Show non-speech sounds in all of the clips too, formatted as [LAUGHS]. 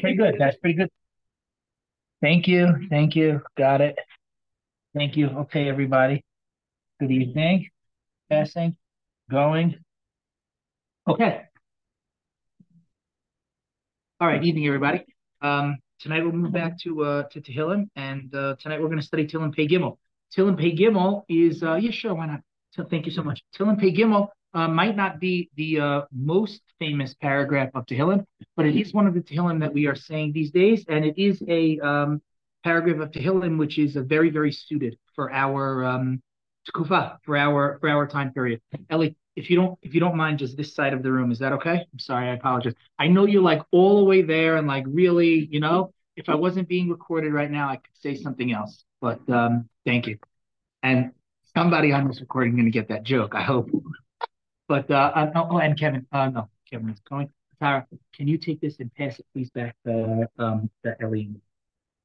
pretty good. That's pretty good. Thank you. Thank you. Got it. Thank you. Okay, everybody. Good evening. Passing. Going. Okay. All right. Evening, everybody. Um, tonight we'll move back to uh to Tehillim, and uh, tonight we're going to study Tehillim Pei Gimel. Tehillim Pei Gimel is uh yeah sure why not. So thank you so much. Tehillim Pei Gimel uh, might not be the uh, most famous paragraph of Tehillim, but it is one of the Tehillim that we are saying these days, and it is a um, paragraph of Tehillim which is a very, very suited for our um, for our for our time period. Ellie, if you don't if you don't mind, just this side of the room, is that okay? I'm sorry, I apologize. I know you're like all the way there, and like really, you know, if I wasn't being recorded right now, I could say something else. But um, thank you, and somebody on this recording going to get that joke. I hope. But uh, uh, oh, and Kevin, uh, no, Kevin is going. Tara, can you take this and pass it, please, back to um to Ellie?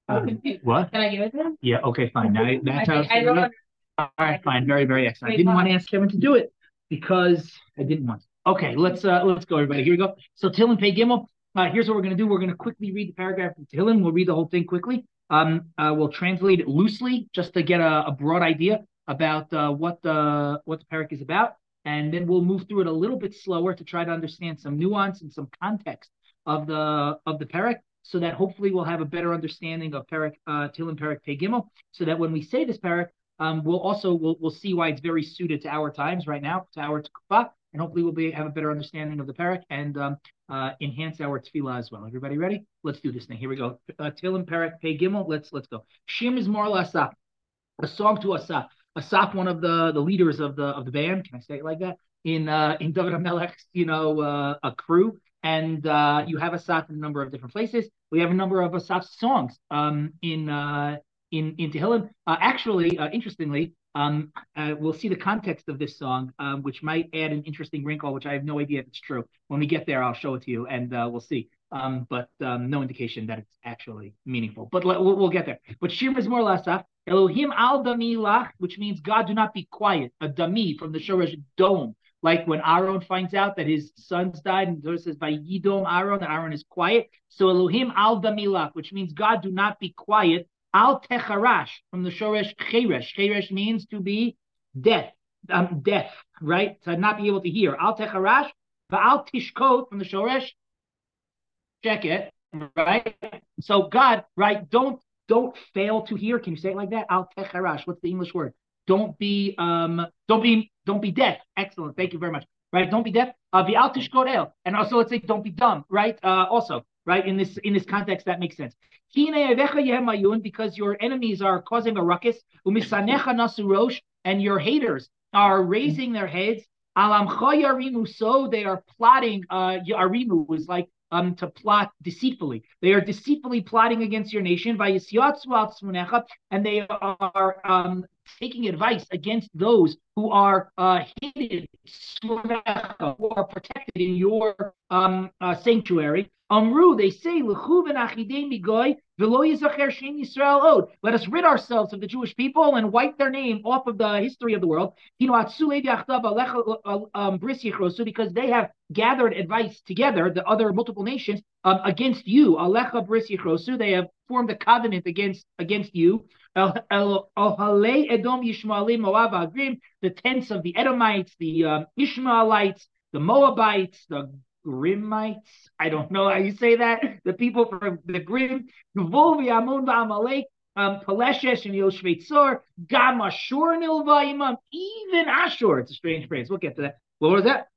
Um, what? Can I give it to him? Yeah. Okay. Fine. Now that's how. I, I don't. All right. Fine. Very, very excellent. I didn't want to ask Kevin to do it because I didn't want. To. Okay. Let's uh let's go, everybody. Here we go. So Tehillim Pei Gimel. Uh, here's what we're going to do. We're going to quickly read the paragraph of Tehillim. We'll read the whole thing quickly. Um, uh, we'll translate it loosely just to get a, a broad idea about uh, what the what the parak is about, and then we'll move through it a little bit slower to try to understand some nuance and some context of the of the parak, so that hopefully we'll have a better understanding of parak uh, Tehillim parak Pei Gimel, so that when we say this parak, um, we'll also we'll, we'll see why it's very suited to our times right now, to our tkufa, and hopefully we'll be have a better understanding of the parak and um, uh, enhance our tefillah as well. Everybody ready? Let's do this thing. Here we go. Uh, Tehillim parak Pei Gimel. Let's let's go. Shir mizmor Asaf, a song to Asaf. Asaf, one of the the leaders of the of the band. Can I say it like that? In uh, in David HaMelech's, you know, uh, a crew, and uh, you have Asaf in a number of different places. We have a number of Asaf's songs um, in uh, in in Tehillim. Uh, actually, uh, interestingly, um, uh, we'll see the context of this song, um, which might add an interesting wrinkle, which I have no idea if it's true. When we get there, I'll show it to you, and uh, we'll see. Um, but um, no indication that it's actually meaningful. But let, we'll, we'll get there. But Shir mizmor Asaf. Elohim al dami lach, which means God do not be quiet. A dami from the Shoresh dome. Like when Aaron finds out that his sons died, and Torah says, by Yidom Aaron, that Aaron is quiet. So Elohim al dami lach, which means God do not be quiet. Al techarash from the Shoresh cheresh. Cheresh means to be deaf, um, deaf, right? To not be able to hear. Al techarash, al tishkot from the Shoresh check it, right? So God, right? Don't don't fail to hear. Can you say it like that? Al techarash. What's the English word? Don't be um don't be don't be deaf. Excellent. Thank you very much. Right? Don't be deaf. Uh And also let's say don't be dumb, right? Uh also, right? In this in this context, that makes sense. Because your enemies are causing a ruckus, and your haters are raising their heads. Alam So they are plotting. Uh, Yarimu was like um, to plot deceitfully. They are deceitfully plotting against your nation, and they are um, taking advice against those who are uh, hidden, who are protected in your um, uh, sanctuary. Amru, they say, let us rid ourselves of the Jewish people and wipe their name off of the history of the world. Um, because they have gathered advice together, the other multiple nations, um, against you. They have formed a covenant against against you. The tents of the Edomites, the um, Ishmaelites, the Moabites, the Grimites. I don't know how you say that. The people from the Grim, Gvul Amun Amalek, um, and Yoshveitzor, Gam Ashur Nilvaimam, even Ashur. It's a strange phrase. We'll get to that. What was that?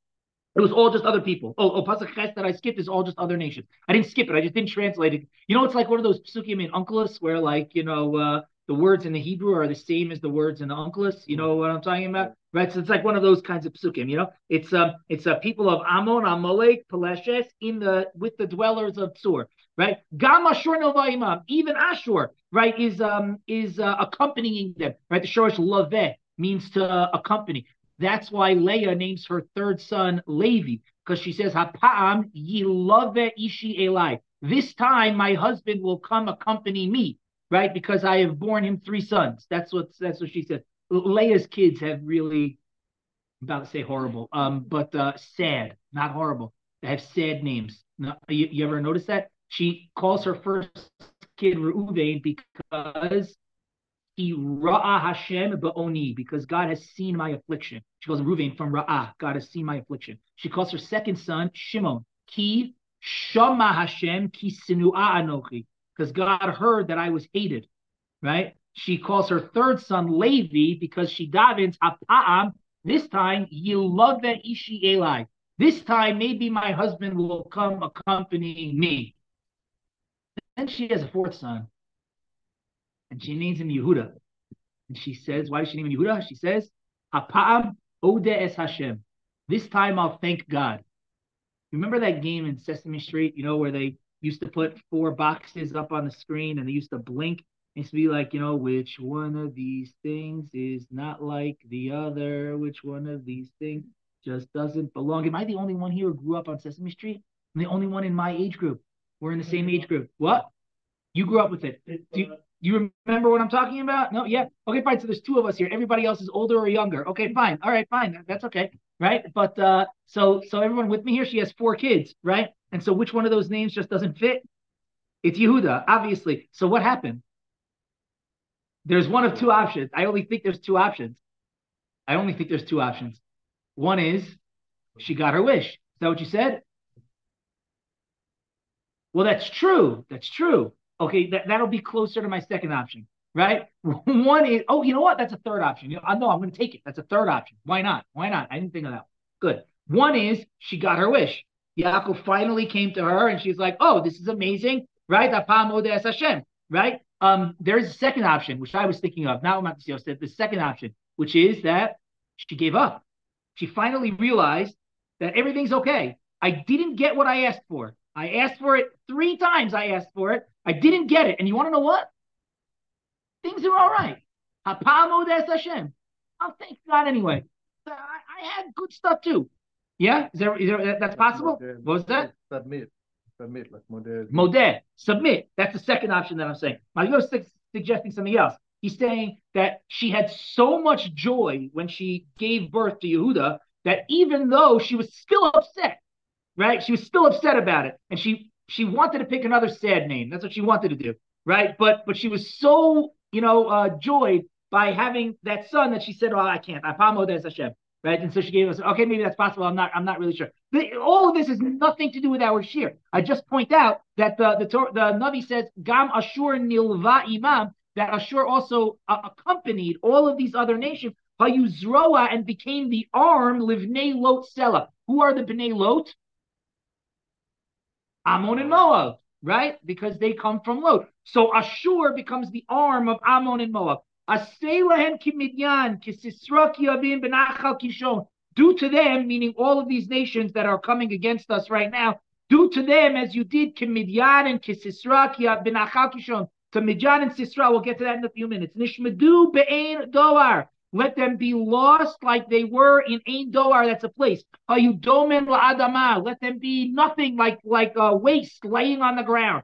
It was all just other people. Oh, oh, Pasuk Ches that I skipped is all just other nations. I didn't skip it. I just didn't translate it. You know, it's like one of those psukim in Onkelos where, like, you know, uh, the words in the Hebrew are the same as the words in the Onkelos. You know what I'm talking about, right? So it's like one of those kinds of psukim. You know, it's um, it's uh, people of Ammon, Amalek, Peleshes in the with the dwellers of Tzur, right? Gam Ashur Novaimam, even Ashur, right, is um is uh, accompanying them, right? The shorish Laveh means to uh, accompany. That's why Leah names her third son Levi, because she says, Hapa'am yilave ishi elai. This time my husband will come accompany me, right? Because I have borne him three sons. That's what that's what she said. Leah's kids have really about to say horrible, um, but uh, sad, not horrible. They have sad names. No, you, you ever notice that? She calls her first kid Reuven because he Ra'ah Hashem ba'oni, because God has seen my affliction. She calls him Reuven from Ra'ah. God has seen my affliction. She calls her second son Shimon. Ki Shama Hashem ki sinu'a anochi, because God heard that I was hated, right? She calls her third son Levi because she davens apa'am. This time, Yilove Ishi Eli. This time, maybe my husband will come accompanying me. Then she has a fourth son, and she names him Yehuda. And she says, why does she name him Yehuda? She says, Apa'am Ode es Hashem. This time I'll thank God. Remember that game in Sesame Street, you know, where they used to put four boxes up on the screen and they used to blink? Used to be like, you know, which one of these things is not like the other? Which one of these things just doesn't belong? Am I the only one here who grew up on Sesame Street? I'm the only one in my age group. We're in the same age group. What? You grew up with it. Do you, you remember what I'm talking about? No, yeah. Okay, fine. So there's two of us here. Everybody else is older or younger. Okay, fine. All right, fine. That's okay. Right. But uh so so everyone with me here, she has four kids, right? And so which one of those names just doesn't fit? It's Yehuda, obviously. So what happened? There's one of two options. I only think there's two options. I only think there's two options. One is she got her wish. Is that what you said? Well, that's true. That's true. Okay, that, that'll be closer to my second option, right? [LAUGHS] One is, oh, you know what? That's a third option. You know, uh, I know I'm going to take it. That's a third option. Why not? Why not? I didn't think of that. Good. One is she got her wish. Yaakov finally came to her and she's like, oh, this is amazing, right? Hashem, right? Um, there's a second option, which I was thinking of, not Matt said, the second option, which is that she gave up. She finally realized that everything's okay. I didn't get what I asked for. I asked for it three times. I asked for it. I didn't get it. And you want to know what? Things are all right. Hashem. I'll thank God anyway. I, I, had good stuff too. Yeah, is there, is there that's possible? What was that? Submit. Submit, like model. Model. Submit. That's the second option that I'm saying. Mario's suggesting something else. He's saying that she had so much joy when she gave birth to Yehuda that even though she was still upset, right? She was still upset about it, and she she wanted to pick another sad name. That's what she wanted to do, right? But but she was so you know uh, joyed by having that son that she said, "Oh, I can't. Apamo des Hashem." Right, and so she gave us, okay, maybe that's possible. I'm not, I'm not really sure. All of this has nothing to do with our shir. I just point out that the the, the Navi says Gam Ashur Nilva Imam that Ashur also uh, accompanied all of these other nations Hayuzroa and became the arm Livnei Lot Sela. Who are the Bnei Lot? Ammon and Moab, right? Because they come from Lot. So Ashur becomes the arm of Ammon and Moab. Aselahem kimidyan kisisra kiavim benachal kishon. Do to them, meaning all of these nations that are coming against us right now, do to them as you did kimidyan and kisisra kishon. To Midyan and Sisra, we'll get to that in a few minutes. Nishmadu be'ein doar. Let them be lost like they were in Ein Doar. That's a place. Hayudomen la'adama. Let them be nothing like like a waste laying on the ground.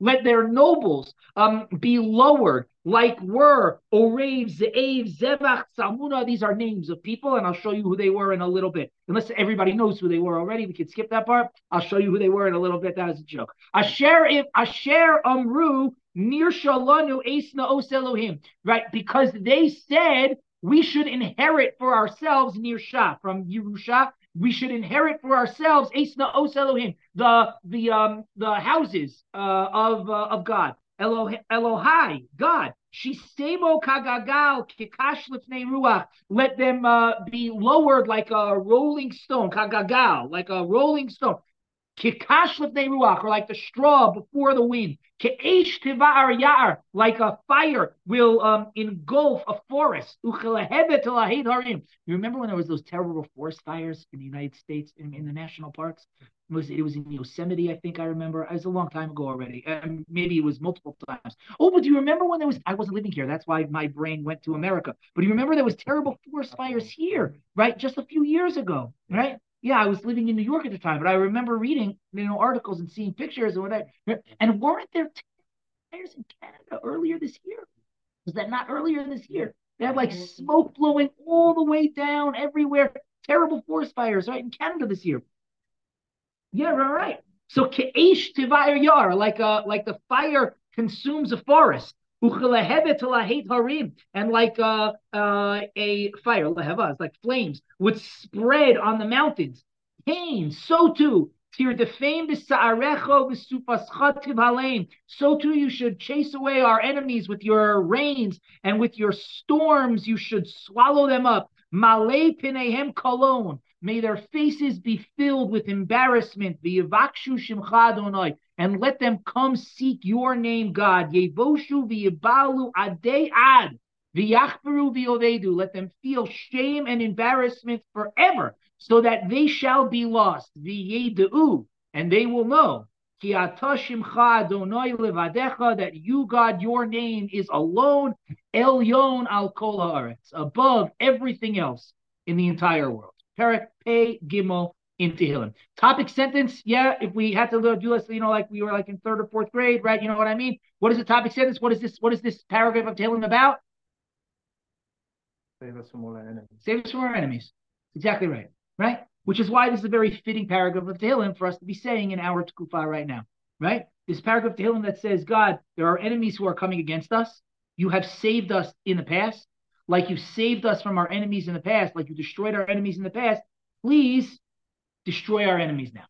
Let their nobles um, be lowered like were Orev, Ze'ev, Zevach, Salmuna. These are names of people, and I'll show you who they were in a little bit. Unless everybody knows who they were already, we can skip that part. I'll show you who they were in a little bit. That is a joke. Asher if Asher Amru Nir Shalanu Esna Os Elohim. Right? Because they said we should inherit for ourselves Nir Shah from Yerusha. We should inherit for ourselves Esna Os Elohim, the the um the houses uh, of uh, of God. Elohai, God. Shisemo kagagal kikash ruach. Let them uh, be lowered like a rolling stone. Kagagal, like a rolling stone. Kikash ruach, or like the straw before the wind. Ke'esh tivar yar, like a fire will um, engulf a forest. You remember when there was those terrible forest fires in the United States in, in the national parks? It was it was in Yosemite, I think I remember. It was a long time ago already. And maybe it was multiple times. Oh, but do you remember when there was I wasn't living here. That's why my brain went to America. But do you remember there was terrible forest fires here, right? Just a few years ago, right? Yeah, I was living in New York at the time, but I remember reading, you know, articles and seeing pictures and whatever. And weren't there fires in Canada earlier this year? Was that not earlier this year? They had like mm-hmm. smoke blowing all the way down everywhere. terrible forest fires right in Canada this year. Yeah, right, right. So ke'esh tivayir yar, like a like the fire consumes a forest. And like uh, uh, a fire, leheva, like flames, would spread on the mountains. Pain, so too. So too you should chase away our enemies with your rains and with your storms. You should swallow them up. May their faces be filled with embarrassment. And let them come seek your name, God. Yevoshu v'yibalu adei ad. V'yachberu v'yovedu. Let them feel shame and embarrassment forever, so that they shall be lost. V'yedu. And they will know. That you, God, your name is alone, Elyon al kol haaretz, above everything else in the entire world. Perek Pei Gimel in Tehillim. Topic sentence, yeah, if we had to do this, you know, like we were like in third or fourth grade, right? You know what I mean? What is the topic sentence? What is this? What is this paragraph of Tehillim about? Save us from all our enemies. Save us from our enemies. Exactly right. Right? Which is why this is a very fitting paragraph of Tehillim for us to be saying in our Tkufa right now. Right? This paragraph of Tehillim that says, God, there are enemies who are coming against us. You have saved us in the past like you saved us from our enemies in the past, like you destroyed our enemies in the past, please destroy our enemies now.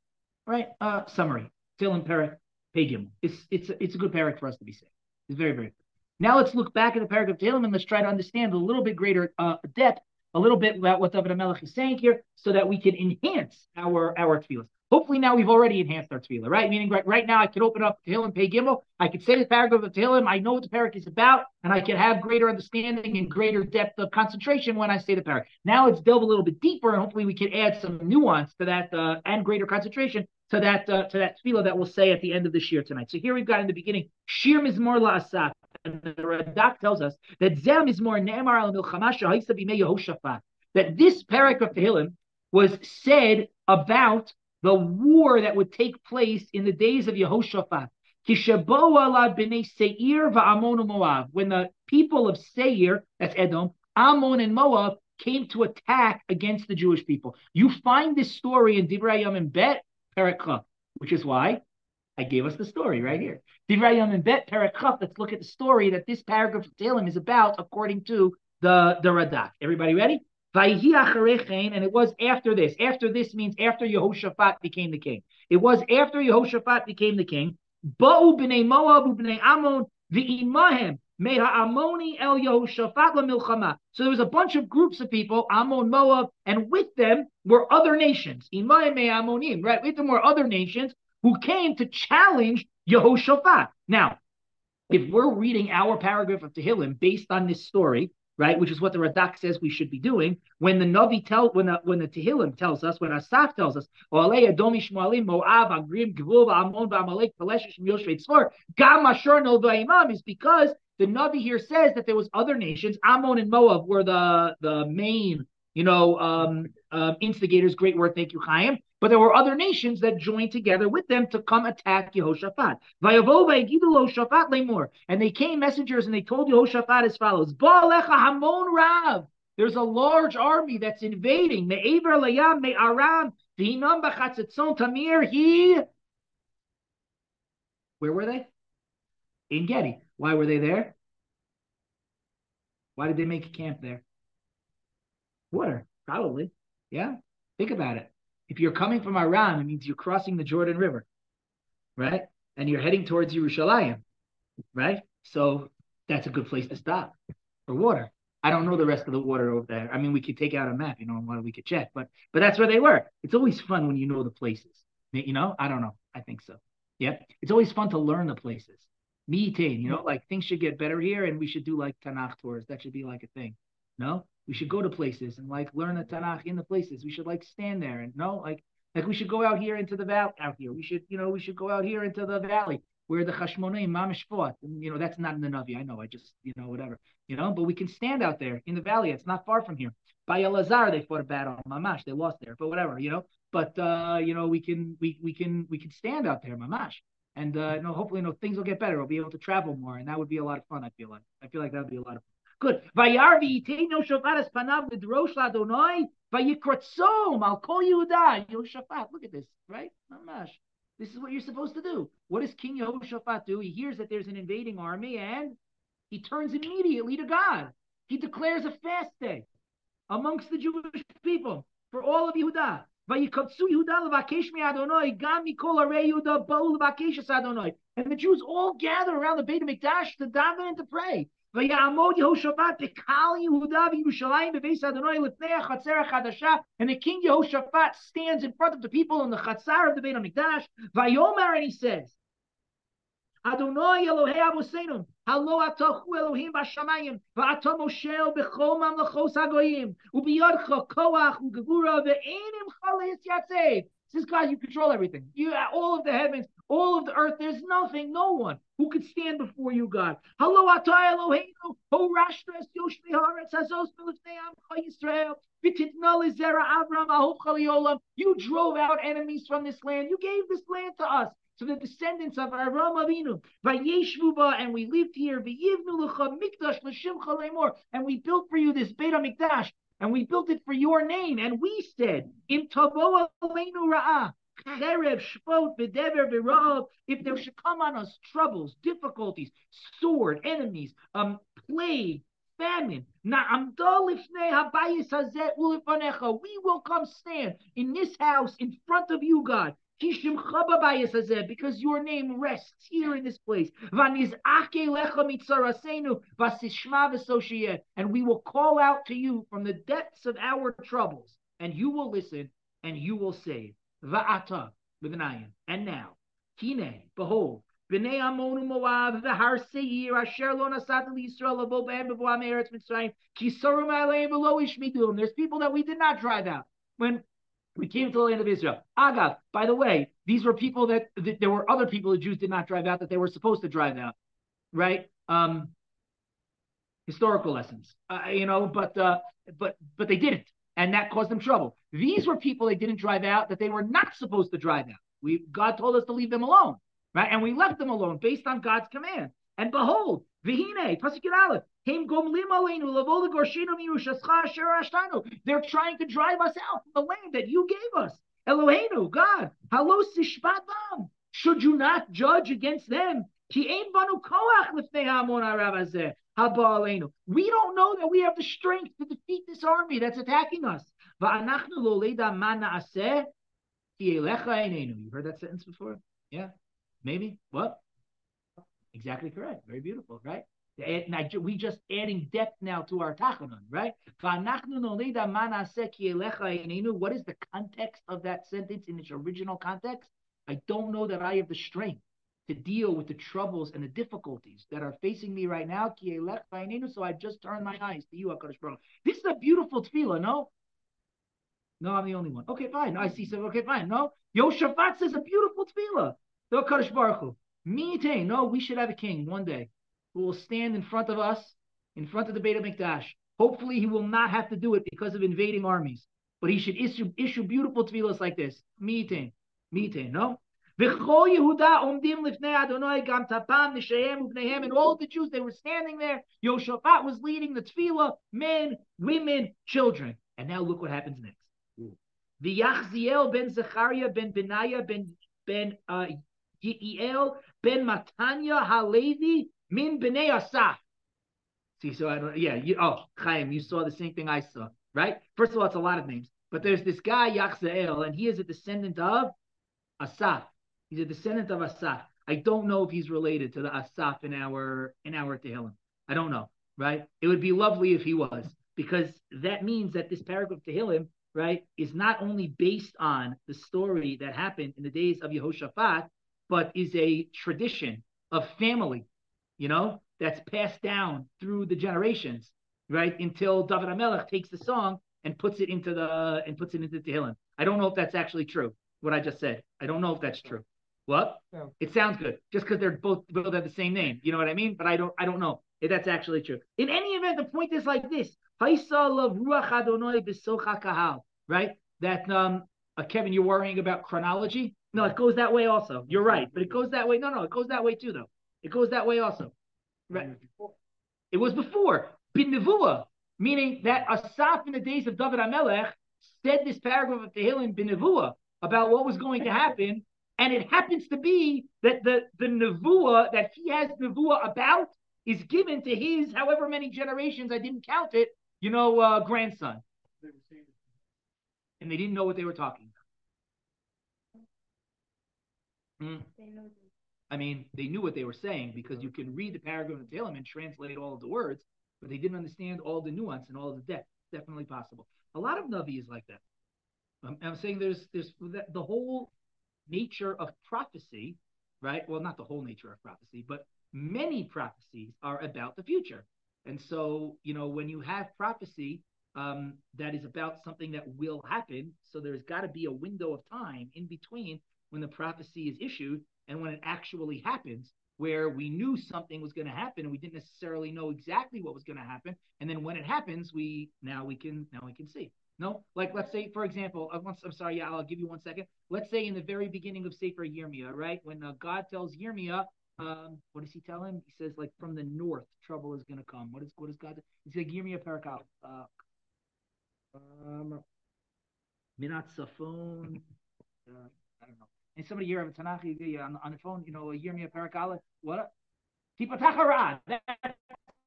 Right? Uh, summary. Dylan Perek, Pagim. It's it's it's a good parak for us to be saying. It's very, very good. Now let's look back at the paragraph of Tehillim and let's try to understand a little bit greater uh, depth, a little bit about what David Melech is saying here, so that we can enhance our our tefillahs. Hopefully now we've already enhanced our tefillah, right? Meaning right, right now I could open up Tehillim, Pei Gimel. I could say the paragraph of Tehillim. I know what the paragraph is about, and I can have greater understanding and greater depth of concentration when I say the paragraph. Now let's delve a little bit deeper, and hopefully we can add some nuance to that uh, and greater concentration to that uh, to that tefillah that we'll say at the end of the shir tonight. So here we've got in the beginning shir mizmor la'asaf, and the Radak tells us that zeh mizmor ne'emar al milchama shahisa b'mei. That this paragraph of Tehillim was said about the war that would take place in the days of Yehoshaphat. When the people of Seir, that's Edom, Ammon and Moab, came to attack against the Jewish people. You find this story in Divrei Yamim Bet Perek Chaf, which is why I gave us the story right here. Divrei Yamim Bet Perek Chaf. Let's look at the story that this paragraph of Tehillim is about, according to the the Radak. Everybody ready? And it was after this. After this means after Yehoshaphat became the king. It was after Yehoshaphat became the king. So there was a bunch of groups of people, Ammon, Moab, and with them were other nations. Right? With them were other nations who came to challenge Yehoshaphat. Now, if we're reading our paragraph of Tehillim based on this story, right? Which is what the Radak says we should be doing. When the Navi tell, when the when the Tehillim tells us, when Asaf tells us, Moab, is because the Navi here says that there was other nations. Ammon and Moab were the the main, you know, um, uh, instigators. Great word, thank you, Chaim. But there were other nations that joined together with them to come attack Yehoshaphat. And they came messengers and they told Yehoshaphat as follows: Hamon Rav. There's a large army that's invading. Tamir he. Where were they? En Gedi. Why were they there? Why did they make a camp there? Water, probably. Yeah. Think about it. If you're coming from Aram, it means you're crossing the Jordan River, right? And you're heading towards Yerushalayim, right? So that's a good place to stop for water. I don't know the rest of the water over there. I mean, we could take out a map, you know, and we could check, but but that's where they were. It's always fun when you know the places. You know, I don't know. I think so. Yeah, it's always fun to learn the places. Meeting, you know, like things should get better here, and we should do like Tanakh tours. That should be like a thing. No, we should go to places and like learn the Tanakh in the places. We should like stand there and no, like like we should go out here into the valley out here. We should, you know, we should go out here into the valley where the Chashmonaim Mamish fought. And, you know, that's not in the Navi. I know. I just, you know, whatever. You know, but we can stand out there in the valley. It's not far from here. By Elazar, they fought a battle. Mamash, they lost there, but whatever, you know. But uh, you know, we can we we can we can stand out there, Mamash. And uh, you know, hopefully, you know, things will get better. We'll be able to travel more, and that would be a lot of fun. I feel like. I feel like that would be a lot of fun. Good. Vayarvi yiteno shofar panav midrosh ladonai vayikrotzom. I'll call Yehuda. Yehoshaphat. Look at this, right? Mamash. This is what you're supposed to do. What does King Yehoshaphat do? He hears that there's an invading army and he turns immediately to God. He declares a fast day amongst the Jewish people for all of Yehuda. And the Jews all gather around the Beit HaMikdash to daven and to pray. ויעמוד יהושפט בקהל יהודה וירושלים בבית אדוני לפני החצר החדשה, and the king Yehoshaphat stands in front of the people in the chatzar of the Beit HaMikdash, ויאמר, and he says, אדוני אלוהי אבוסינו, הלא אתה הוא אלוהים בשמיים, ואתה מושל בכל ממלכות הגויים, ובידך כוח וגבורה, ואין עמך להתייצב. Says God, you control everything. You all of the heavens, all of the earth. There's nothing, no one who could stand before you, God. Hello, Ho Yoshmi Avram Ahoch You drove out enemies from this land. You gave this land to us to the descendants of Avraham Avinu. And we lived here. Mikdash and we built for you this Beit HaMikdash, and we built it for your name. And we said, Im tavo aleinu ra'ah, if there should come on us troubles, difficulties, sword, enemies, um, plague, famine. We will come stand in this house in front of you, God. Because your name rests here in this place. And we will call out to you from the depths of our troubles, and you will listen and you will save. Va'ata with an ayin. And now, Kine, behold, Bnei Ammon Moab, Har Seir, Asher Lo Nasat Yisrael, Abo Be'em Bevoam Eretz Mitzrayim, Kisorum Aleim V'lo Ishmidum. There's people that we did not drive out. When we came to the land of Israel. Agav, by the way, these were people that, that, there were other people the Jews did not drive out that they were supposed to drive out, right? Um, historical lessons, uh, you know, but uh, but but they didn't, and that caused them trouble. These were people they didn't drive out that they were not supposed to drive out. We God told us to leave them alone, right? And we left them alone based on God's command. And behold, Vihine, they're trying to drive us out from the land that you gave us. Eloheinu, God, should you not judge against them? We don't know that we have the strength to defeat this army that's attacking us. You heard that sentence before? Yeah, maybe. What? Exactly correct. Very beautiful, right? we just adding depth now to our tachanon, right? What is the context of that sentence in its original context? I don't know that I have the strength to deal with the troubles and the difficulties that are facing me right now. So I just turned my eyes to you, HaKadosh Baruch. This is a beautiful tefillah, no? No, I'm the only one. Okay, fine. I see some. Okay, fine. No, Yoshaphat says a beautiful tefillah. The HaKadosh Baruch Hu. Me, no, we should have a king one day who will stand in front of us, in front of the Beit HaMikdash. Hopefully, he will not have to do it because of invading armies, but he should issue, issue beautiful tefillahs like this. Mitin, mitin, no? And all the Jews, they were standing there. Yoshaphat was leading the tefillah, men, women, children. And now look what happens next. The Yachziel ben Zechariah ben Benaiah ben ben uh, Yiel ben Matanya Halevi Min b'nei Asaf. See, so I don't, yeah, you, oh, Chaim, you saw the same thing I saw, right? First of all, it's a lot of names, but there's this guy, Yachzael, and he is a descendant of Asaf. He's a descendant of Asaf. I don't know if he's related to the Asaf in our in our Tehillim. I don't know, right? It would be lovely if he was, because that means that this paragraph of Tehillim, right, is not only based on the story that happened in the days of Yehoshaphat, but is a tradition of family you know, that's passed down through the generations, right? Until David HaMelech takes the song and puts it into the and puts it into Tehillim. I don't know if that's actually true. What I just said. I don't know if that's true. What? Yeah. It sounds good, just because they're both both have the same name. You know what I mean? But I don't I don't know if that's actually true. In any event, the point is like this: Right? That um, uh, Kevin, you're worrying about chronology. No, it goes that way also. You're right, but it goes that way. No, no, it goes that way too, though. It goes that way also. Right. It was before. Bin Nevuah, meaning that Asaf in the days of David HaMelech said this paragraph of Tehillim Binevua about what was going to happen, and it happens to be that the the Nevuah that he has Nevuah about is given to his however many generations I didn't count it, you know, uh, grandson. And they didn't know what they were talking about. Hmm. I mean, they knew what they were saying because you can read the paragraph of Tehillim and translate all of the words, but they didn't understand all the nuance and all of the depth. Definitely possible. A lot of Navi is like that. I'm, I'm saying there's there's the whole nature of prophecy, right? Well, not the whole nature of prophecy, but many prophecies are about the future. And so, you know, when you have prophecy um, that is about something that will happen, so there's got to be a window of time in between when the prophecy is issued and when it actually happens, where we knew something was going to happen and we didn't necessarily know exactly what was going to happen. And then when it happens, we now we can now we can see. No, like let's say, for example, uh, I'm sorry, yeah, I'll give you one second. Let's say in the very beginning of Sefer Yirmiyah, right, when uh, God tells Yirmiyah, um, what does he tell him? He says, like from the north, trouble is going to come. What is what is God? He's like, Yirmiyah Parakal. Uh, um, Minat Safon. Uh, I don't know. And somebody here of a Tanakh on, on the phone, you know, Yirmiyah Parakal. What? Tipatachara. That's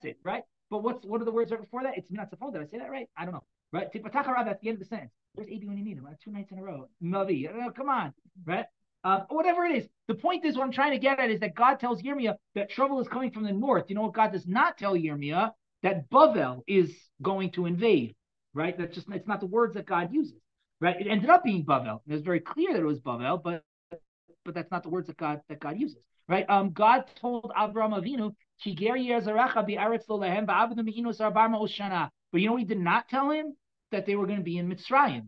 it, right? But what's what are the words right before that? It's Minat Safon. Did I say that right? I don't know. Right? Tipatachara at the end of the sentence. Where's AB when you need him? Two nights in a row. Navi. Oh, come on. Right? Uh, whatever it is. The point is, what I'm trying to get at is that God tells Yirmiyah that trouble is coming from the north. You know what God does not tell Yirmiyah? That Bavel is going to invade, right? That's just, it's not the words that God uses, right? It ended up being Bavel. It was very clear that it was Bavel, but but that's not the words that God that God uses, right? Um, God told Abraham Avinu, but you know what he did not tell him? That they were going to be in Mitzrayim.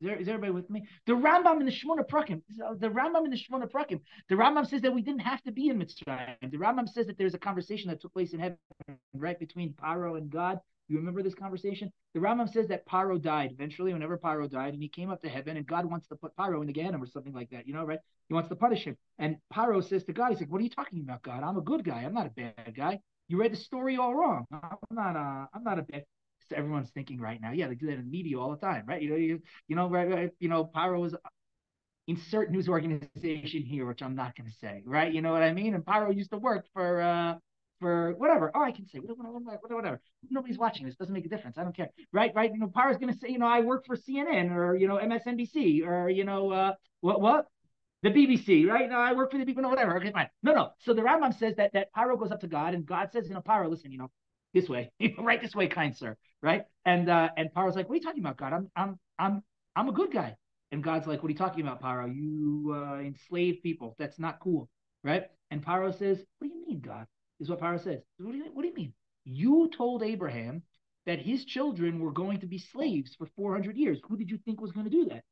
Is, there, is everybody with me? The Rambam in the Shmona Prakim, the Rambam in the Shmona Prakim, the Rambam says that we didn't have to be in Mitzrayim. The Rambam says that there's a conversation that took place in heaven, right between Paro and God. You remember this conversation? The Rambam says that Paro died eventually, whenever Paro died, and he came up to heaven, and God wants to put Paro in the Gehenna or something like that, you know, right? He wants to punish him. And Paro says to God, he's like, What are you talking about, God? I'm a good guy. I'm not a bad guy. You read the story all wrong. I'm not a, I'm not a bad everyone's thinking right now. Yeah, they do that in media all the time, right? You know, you, you know, right, right, you know, Paro is insert news organization here, which I'm not going to say, right? You know what I mean? And Paro used to work for uh for whatever. Oh, I can say whatever, whatever. Nobody's watching this. Doesn't make a difference. I don't care. Right, right. You know, Paro's going to say, you know, I work for CNN or you know MSNBC or you know uh what what the BBC, right? No, I work for the people, no, whatever. Okay, fine. No, no. So the Rambam says that that Paro goes up to God, and God says, you know, Paro, listen, you know, this way, [LAUGHS] right this way, kind sir, right? And uh, and Paro's like, what are you talking about, God? I'm I'm I'm I'm a good guy. And God's like, what are you talking about, Paro? You uh, enslave people. That's not cool, right? And Paro says, what do you mean, God? Is what Paro says. What do you what do you mean? You told Abraham that his children were going to be slaves for 400 years. Who did you think was going to do that?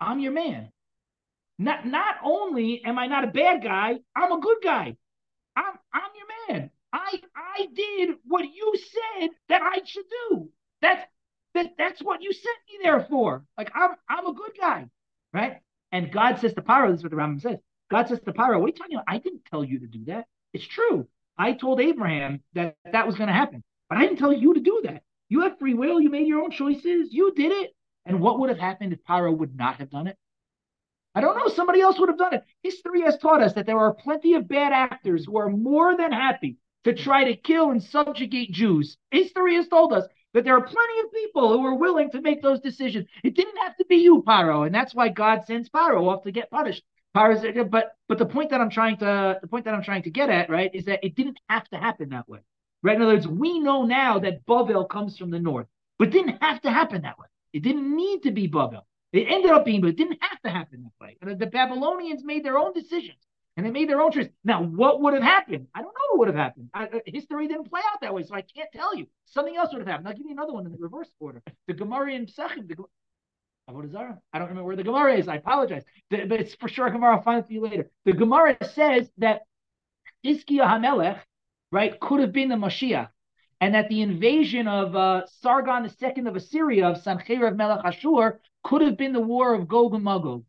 I'm your man. Not not only am I not a bad guy, I'm a good guy. I'm I'm your man. I I did what you said that I should do. That's that that's what you sent me there for. Like I'm I'm a good guy, right? And God says to Paro, this is what the Rambam says. God says to Paro, what are you talking about? I didn't tell you to do that. It's true. I told Abraham that that was going to happen, but I didn't tell you to do that. You have free will. You made your own choices. You did it. And what would have happened if Paro would not have done it? I don't know. Somebody else would have done it. History has taught us that there are plenty of bad actors who are more than happy to try to kill and subjugate Jews. History has told us that there are plenty of people who are willing to make those decisions. It didn't have to be you, Paro, and that's why God sends Paro off to get punished. Paro's, but but the point that I'm trying to the point that I'm trying to get at, right, is that it didn't have to happen that way. Right? In other words, we know now that Babel comes from the north, but didn't have to happen that way. It didn't need to be Babel. It ended up being, but it didn't have to happen that way. And the Babylonians made their own decisions and they made their own choice. Now, what would have happened? I don't know what would have happened. I, uh, history didn't play out that way, so I can't tell you. Something else would have happened. I'll give you another one in the reverse order. The Gemara in Psachim, the Avodah I don't remember where the Gemara is. I apologize, the, but it's for sure Gemara. I'll find it for you later. The Gemara says that Hizkiah Hamelech, right, could have been the Mashiach, and that the invasion of uh, Sargon II of Assyria of Sancheirav Melech Ashur could have been the war of Gog and Magog.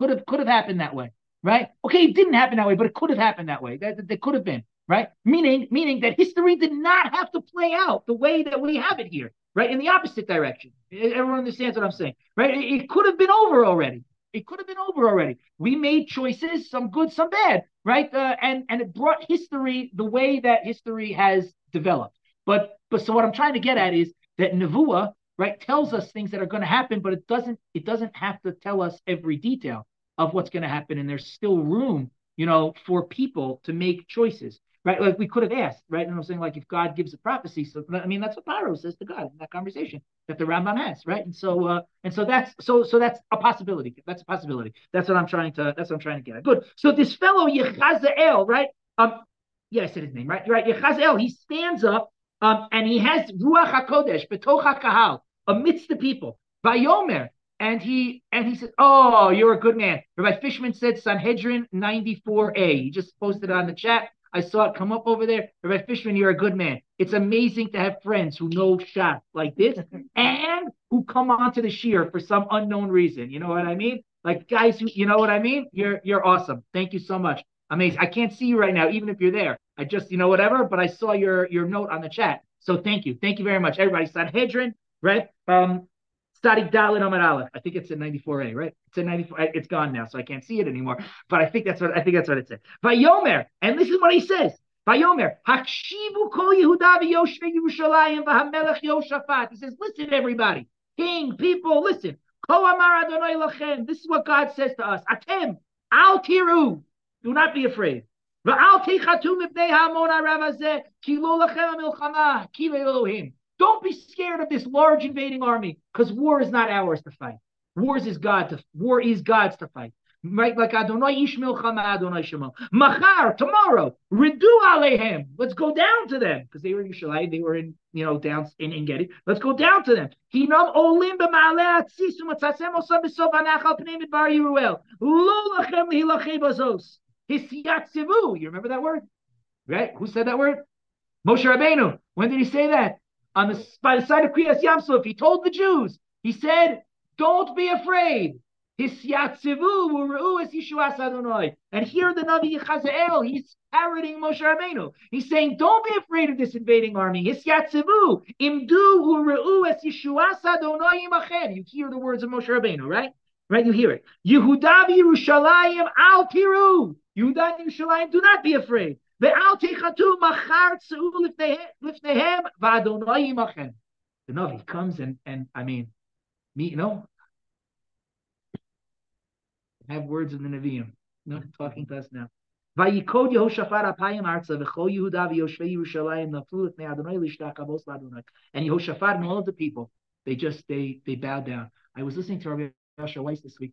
Could have could have happened that way right? Okay, it didn't happen that way, but it could have happened that way. That, that, could have been. right? Meaning, meaning that history did not have to play out the way that we have it here, right? In the opposite direction. Everyone understands what I'm saying, right? It, it could have been over already. It could have been over already. We made choices, some good, some bad, right? Uh, and and it brought history the way that history has developed. But but so what I'm trying to get at is that Navua right, tells us things that are going to happen, but it doesn't it doesn't have to tell us every detail of what's going to happen, and there's still room, you know, for people to make choices right? Like we could have asked, right? And I'm saying, like, if God gives a prophecy, so I mean, that's what Paro says to God in that conversation that the Rambam has, right? And so, uh, and so that's so, so that's a possibility. That's a possibility. That's what I'm trying to. That's what I'm trying to get at. Good. So this fellow Yechazael, right? Um, yeah, I said his name, right? Right. Yechazael. He stands up, um, and he has Ruach Hakodesh, Betocha Kahal, amidst the people. Vayomer, and he and he said, "Oh, you're a good man." Rabbi Fishman said Sanhedrin 94a. He just posted it on the chat. I saw it come up over there. Rabbi Fishman, you're a good man. It's amazing to have friends who know Shas like this [LAUGHS] and who come onto the shiur for some unknown reason. You know what I mean? Like guys who, you know what I mean? You're you're awesome. Thank you so much. Amazing. I can't see you right now, even if you're there. I just, you know, whatever. But I saw your your note on the chat. So thank you. Thank you very much, everybody. Sanhedrin, right? Um, Tzadi Dalet Amud Aleph. I think it's in 94a, right? It's in 94. It's gone now, so I can't see it anymore. But I think that's what I think that's what it said. Vayomer, and listen what he says. Vayomer, Hakshivu Kol Yehuda v'Yoshvei Yerushalayim v'Hamelech Yoshafat. He says, listen, everybody, king, people, listen. Kol Amar Adonai Lachem. This is what God says to us. Atem, Al Tiru. Do not be afraid. V'Al Tichatu Mibnei Hamon Aravazeh Ki Lo Lachem Milchama Ki Elohim. Don't be scared of this large invading army because war is not ours to fight. Wars is God to war is God's to fight. Right, like Adonai Ishmael Chama Adonai Shema. Machar tomorrow, Ridu Alehem. Let's go down to them because they were in Yerushalayim. They were in you know down in En Gedi. Let's go down to them. Hinam olim b'ma'aleh atzisu matzasem osam b'sov anachal pnei midbar Yeruel. Lo lachem lihilachem bazos. Hisyatzivu. You remember that word? Right? Who said that word? Moshe Rabbeinu. When did he say that? On the by the side of Kriyas Yamsuf, he told the Jews, he said, "Don't be afraid." And here the Navi Yechazael, he's parroting Moshe Rabbeinu. He's saying, "Don't be afraid of this invading army." You hear the words of Moshe Rabbeinu, right? Right, you hear it. Yehuda Yerushalayim al tiru. Yehuda Yerushalayim, do not be afraid. The Navi comes and, and I mean, me, you know, have words in the Nevi'im. No, talking to us now. Apayim arza v'chol Yehuda v'yoshvei Yerushalayim naflu l'fnei Adonai lishtach abos l'Adonai. And Yehoshaphat and all of the people, they just they they bowed down. I was listening to Rabbi Asher Weiss this week,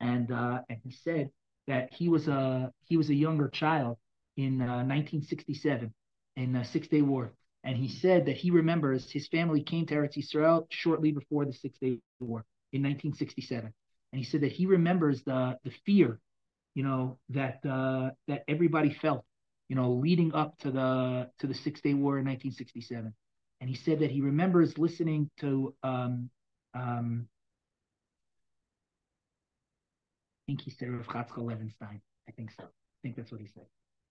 and uh, and he said that he was a he was a younger child in uh, 1967 in the Six Day War. And he said that he remembers his family came to Eretz Yisrael shortly before the Six Day War in 1967. And he said that he remembers the the fear, you know, that uh, that everybody felt, you know, leading up to the to the Six Day War in 1967. And he said that he remembers listening to um, um, I think he said Rav Chatzkel Levenstein. I think so. I think that's what he said.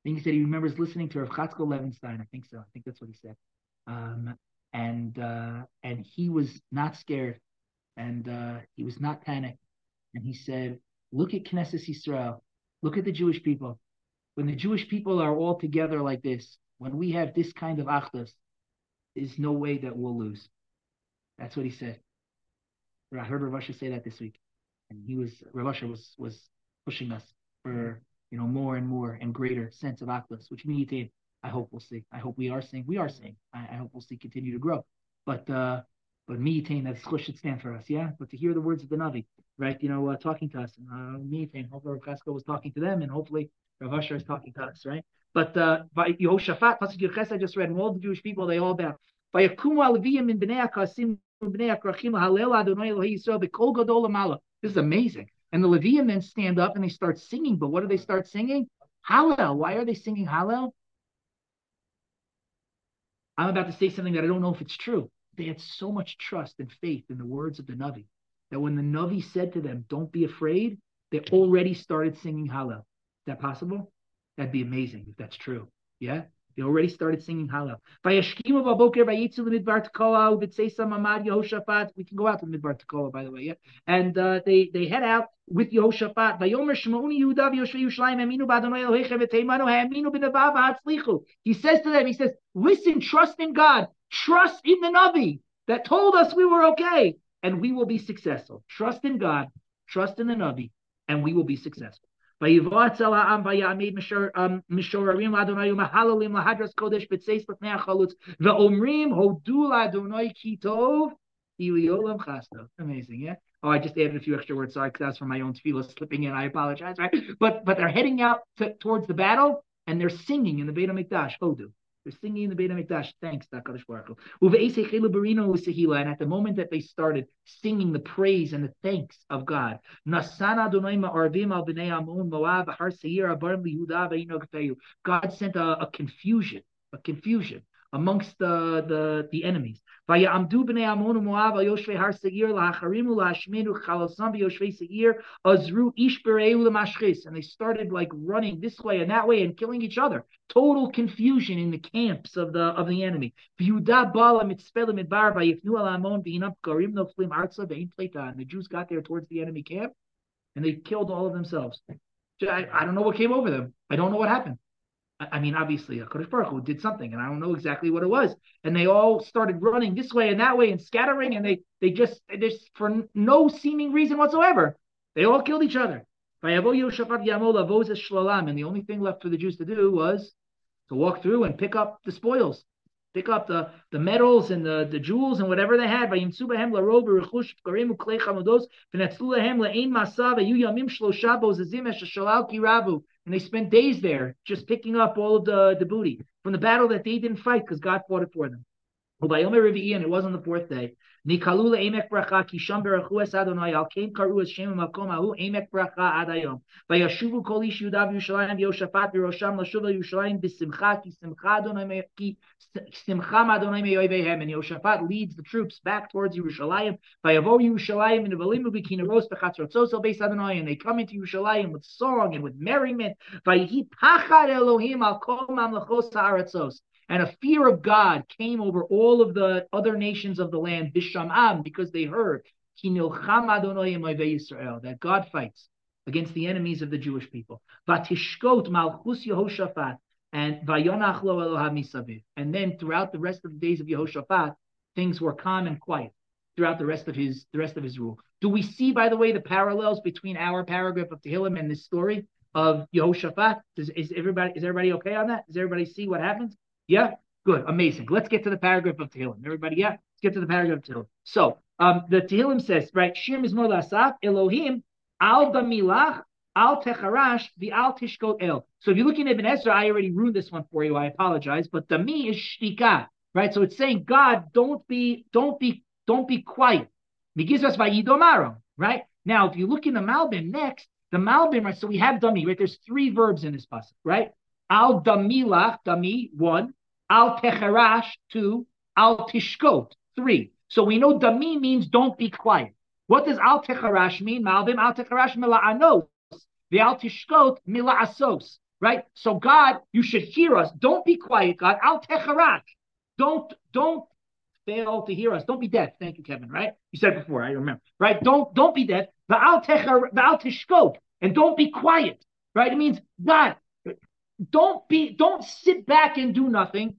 I think he said he remembers listening to Rav Chatzkel Levenstein. I think so. I think that's what he said. Um, and uh, and he was not scared, and uh, he was not panicked. And he said, "Look at Knesset Yisrael. Look at the Jewish people. When the Jewish people are all together like this, when we have this kind of achdus, there's no way that we'll lose." That's what he said. I heard Rav Asher say that this week, and he was Rav Asher was was pushing us for you know, more and more and greater sense of achdus, which me I hope we'll see. I hope we are seeing. We are seeing. I, I hope we'll see continue to grow. But uh, but miyitain, that chush should stand for us, yeah. But to hear the words of the Navi, right? You know, uh, talking to us, and uh, miyitain. Hopefully, Rav was talking to them, and hopefully, Rav Asher is talking to us, right? But uh, by Yehoshaphat, Pasuk Yerches, I just read, and all the Jewish people, they all bow. By Aleviyim in This is amazing. And the Levium then stand up and they start singing. But what do they start singing? Hallel. Why are they singing Hallel? I'm about to say something that I don't know if it's true. They had so much trust and faith in the words of the Navi that when the Navi said to them, Don't be afraid, they already started singing Hallel. Is that possible? That'd be amazing if that's true. Yeah, they already started singing Hallel. Mamad Yehoshaphat. We can go out to midbar tekoa, by the way. Yeah, and uh, they they head out with Yehoshaphat. V'atzlichu. He says to them, he says, listen, trust in God, trust in the Navi that told us we were okay, and we will be successful. Trust in God, trust in the Navi, and we will be successful. ויבוא אצל העם ויעמיד משוררים לאדוני ומהללים להדרס קודש בצייס לפני החלוץ ואומרים הודו לאדוני כי טוב כי לעולם חסדו. Amazing, yeah? Oh, I just added a few extra words. Sorry, because that's from my own tefillah slipping in. I apologize, right? But but they're heading out to, towards the battle and they're singing in the Beit HaMikdash. Hodu. They're singing in the Beit HaMikdash. Thanks, Kadosh Baruch Hu. And at the moment that they started singing the praise and the thanks of God, God sent a, a confusion, a confusion amongst the, the, the enemies. And they started like running this way and that way and killing each other. Total confusion in the camps of the of the enemy. And the Jews got there towards the enemy camp and they killed all of themselves. I, I don't know what came over them. I don't know what happened. I mean, obviously, Hakadosh Baruch Hu did something, and I don't know exactly what it was. And they all started running this way and that way and scattering, and they they just just for no seeming reason whatsoever, they all killed each other. And the only thing left for the Jews to do was to walk through and pick up the spoils pick up the, the metals and the, the jewels and whatever they had. And they spent days there just picking up all of the, the booty from the battle that they didn't fight because God fought it for them and it was on the fourth day. Nikalula emek bracha Yudav Yerushalayim Yehoshaphat Yerosham lashuva Yerushalayim b'simcha ki Adonai ki simcha Adonai meyoy behem. And Yehoshaphat leads the troops back towards Yerushalayim. Vayavo Yerushalayim and v'limu b'kineros b'chatzrotzoso beis Adonai. And they come into Yerushalayim with song and with merriment. Vayihi pachad Elohim al kol mamlachos ha'aratzos and a fear of God came over all of the other nations of the land, Bishamam, because they heard that God fights against the enemies of the Jewish people. Vatishkot malchus Yehoshaphat and vayonach lo misaviv. And then throughout the rest of the days of Yehoshaphat, things were calm and quiet throughout the rest of his the rest of his rule. Do we see, by the way, the parallels between our paragraph of Tehillim and this story of Yehoshaphat? Does, is everybody is everybody okay on that? Does everybody see what happens? Yeah? Good. Amazing. Let's get to the paragraph of Tehillim. Everybody, yeah? Let's get to the paragraph of Tehillim. So, um, the Tehillim says, right, Shir Mizmor Lasaf, Elohim, Al Damilach, Al Techarash, the Al El. So if you're looking at Ibn Ezra, I already ruined this one for you. I apologize. But the me is Shtika, right? So it's saying, God, don't be, don't be, don't be quiet. Migizras Vayidomaro, right? Now, if you look in the Malbim next, the Malbim, right? So we have Dami, right? There's three verbs in this passage, right? Al damilach, dami, one. Al techerash, two. Al tishkot, three. So we know dami means don't be quiet. What does al techerash mean? Malbim al techerash mila'anos. The al tishkot mila'asos. Right? So God, you should hear us. Don't be quiet, God. Al techerash. Don't, don't fail to hear us. Don't be deaf. Thank you, Kevin. Right? You said before. I remember. Right? Don't don't be deaf. The al tishkot, and don't be quiet. Right? It means God, don't be, don't sit back and do nothing.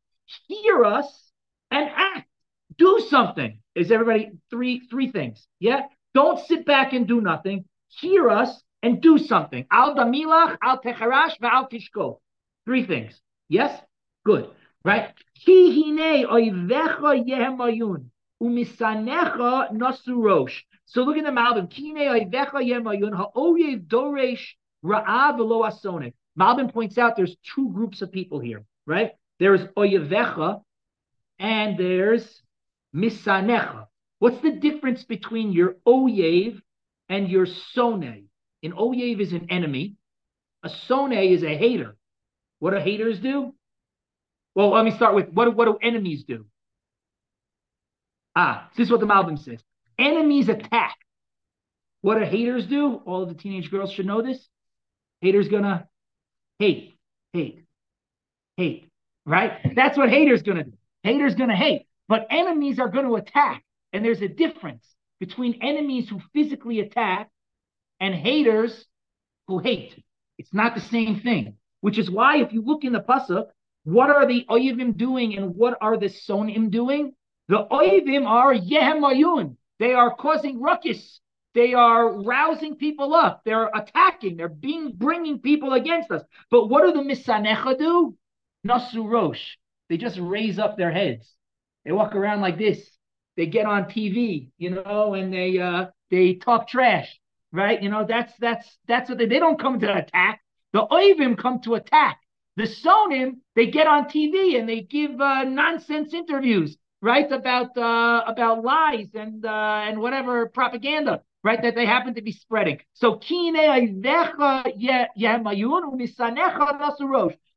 Hear us and act. Do something. Is everybody three three things? Yeah. Don't sit back and do nothing. Hear us and do something. Al damilach, al techarash, al tishko. Three things. Yes. Good. Right. Ki hine oivecha yehemayun umisanecha nasurosh. So look at the Malbim. Kine oivecha yehemayun ha'oyev doresh ra'av lo asonik. Malbim points out there's two groups of people here, right? There's oyevecha and there's misanecha. What's the difference between your oyev and your sone? An oyev is an enemy. A sone is a hater. What do haters do? Well, let me start with what, what do enemies do? Ah, this is what the Malbim says. Enemies attack. What do haters do? All of the teenage girls should know this. Haters gonna hate, hate, hate. right? That's what haters gonna do. Haters gonna hate, but enemies are gonna attack. And there's a difference between enemies who physically attack and haters who hate. It's not the same thing. Which is why, if you look in the pasuk, what are the oyivim doing and what are the sonim doing? The oyivim are yehemayun. They are causing ruckus. They are rousing people up. They're attacking. They're being bringing people against us. But what do the misanecha do? Nasu rosh. They just raise up their heads. They walk around like this. They get on TV, you know, and they uh they talk trash, right? You know, that's that's that's what they they don't come to attack. The oivim come to attack. The sonim they get on TV and they give uh, nonsense interviews, right? About uh, about lies and uh, and whatever propaganda, right? That they happen to be spreading. So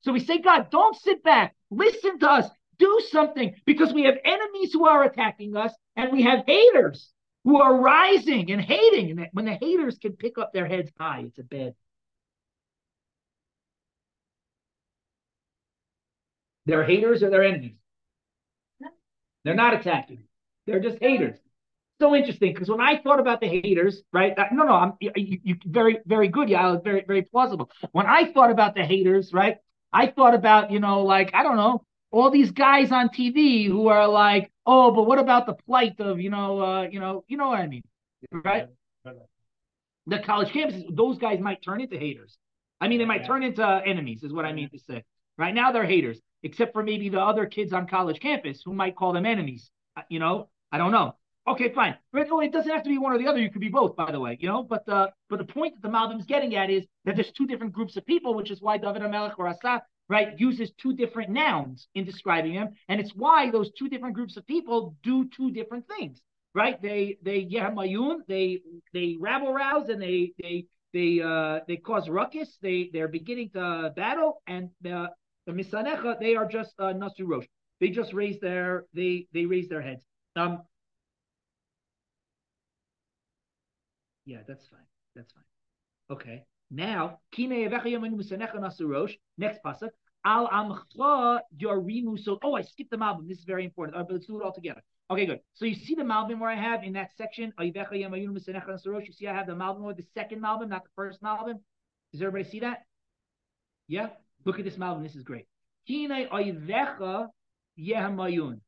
so we say, God, don't sit back. Listen to us. Do something because we have enemies who are attacking us and we have haters who are rising and hating. And when the haters can pick up their heads high, it's a bad. They're haters or they're enemies. They're not attacking. They're just haters. So interesting because when I thought about the haters, right? No, no, I'm you, you very, very good. Yeah, very, very plausible. When I thought about the haters, right? I thought about, you know, like, I don't know, all these guys on TV who are like, oh, but what about the plight of, you know, uh, you know, you know what I mean, right? The college campuses, those guys might turn into haters. I mean, they might turn into enemies, is what I mean to say. Right now, they're haters, except for maybe the other kids on college campus who might call them enemies. Uh, you know, I don't know. Okay, fine. But it doesn't have to be one or the other. You could be both, by the way. You know, but the but the point that the Malbim is getting at is that there's two different groups of people, which is why David HaMelech or Asa, right, uses two different nouns in describing them, and it's why those two different groups of people do two different things, right? They they yehamayun, they they rabble rouse, and they they they uh they cause ruckus. They they're beginning to battle, and the the misanecha they are just uh, nasu rosh. They just raise their they they raise their heads. Um, Yeah, that's fine. That's fine. Okay. Now, next pasuk. Al amcha yorimu. So, oh, I skipped the Malbim. This is very important. But let's do it all together. Okay, good. So you see the Malbim where I have in that section. You see, I have the Malbim with the second Malbim, not the first Malbim. Does everybody see that? Yeah. Look at this Malbim. This is great. Kine yehamayun.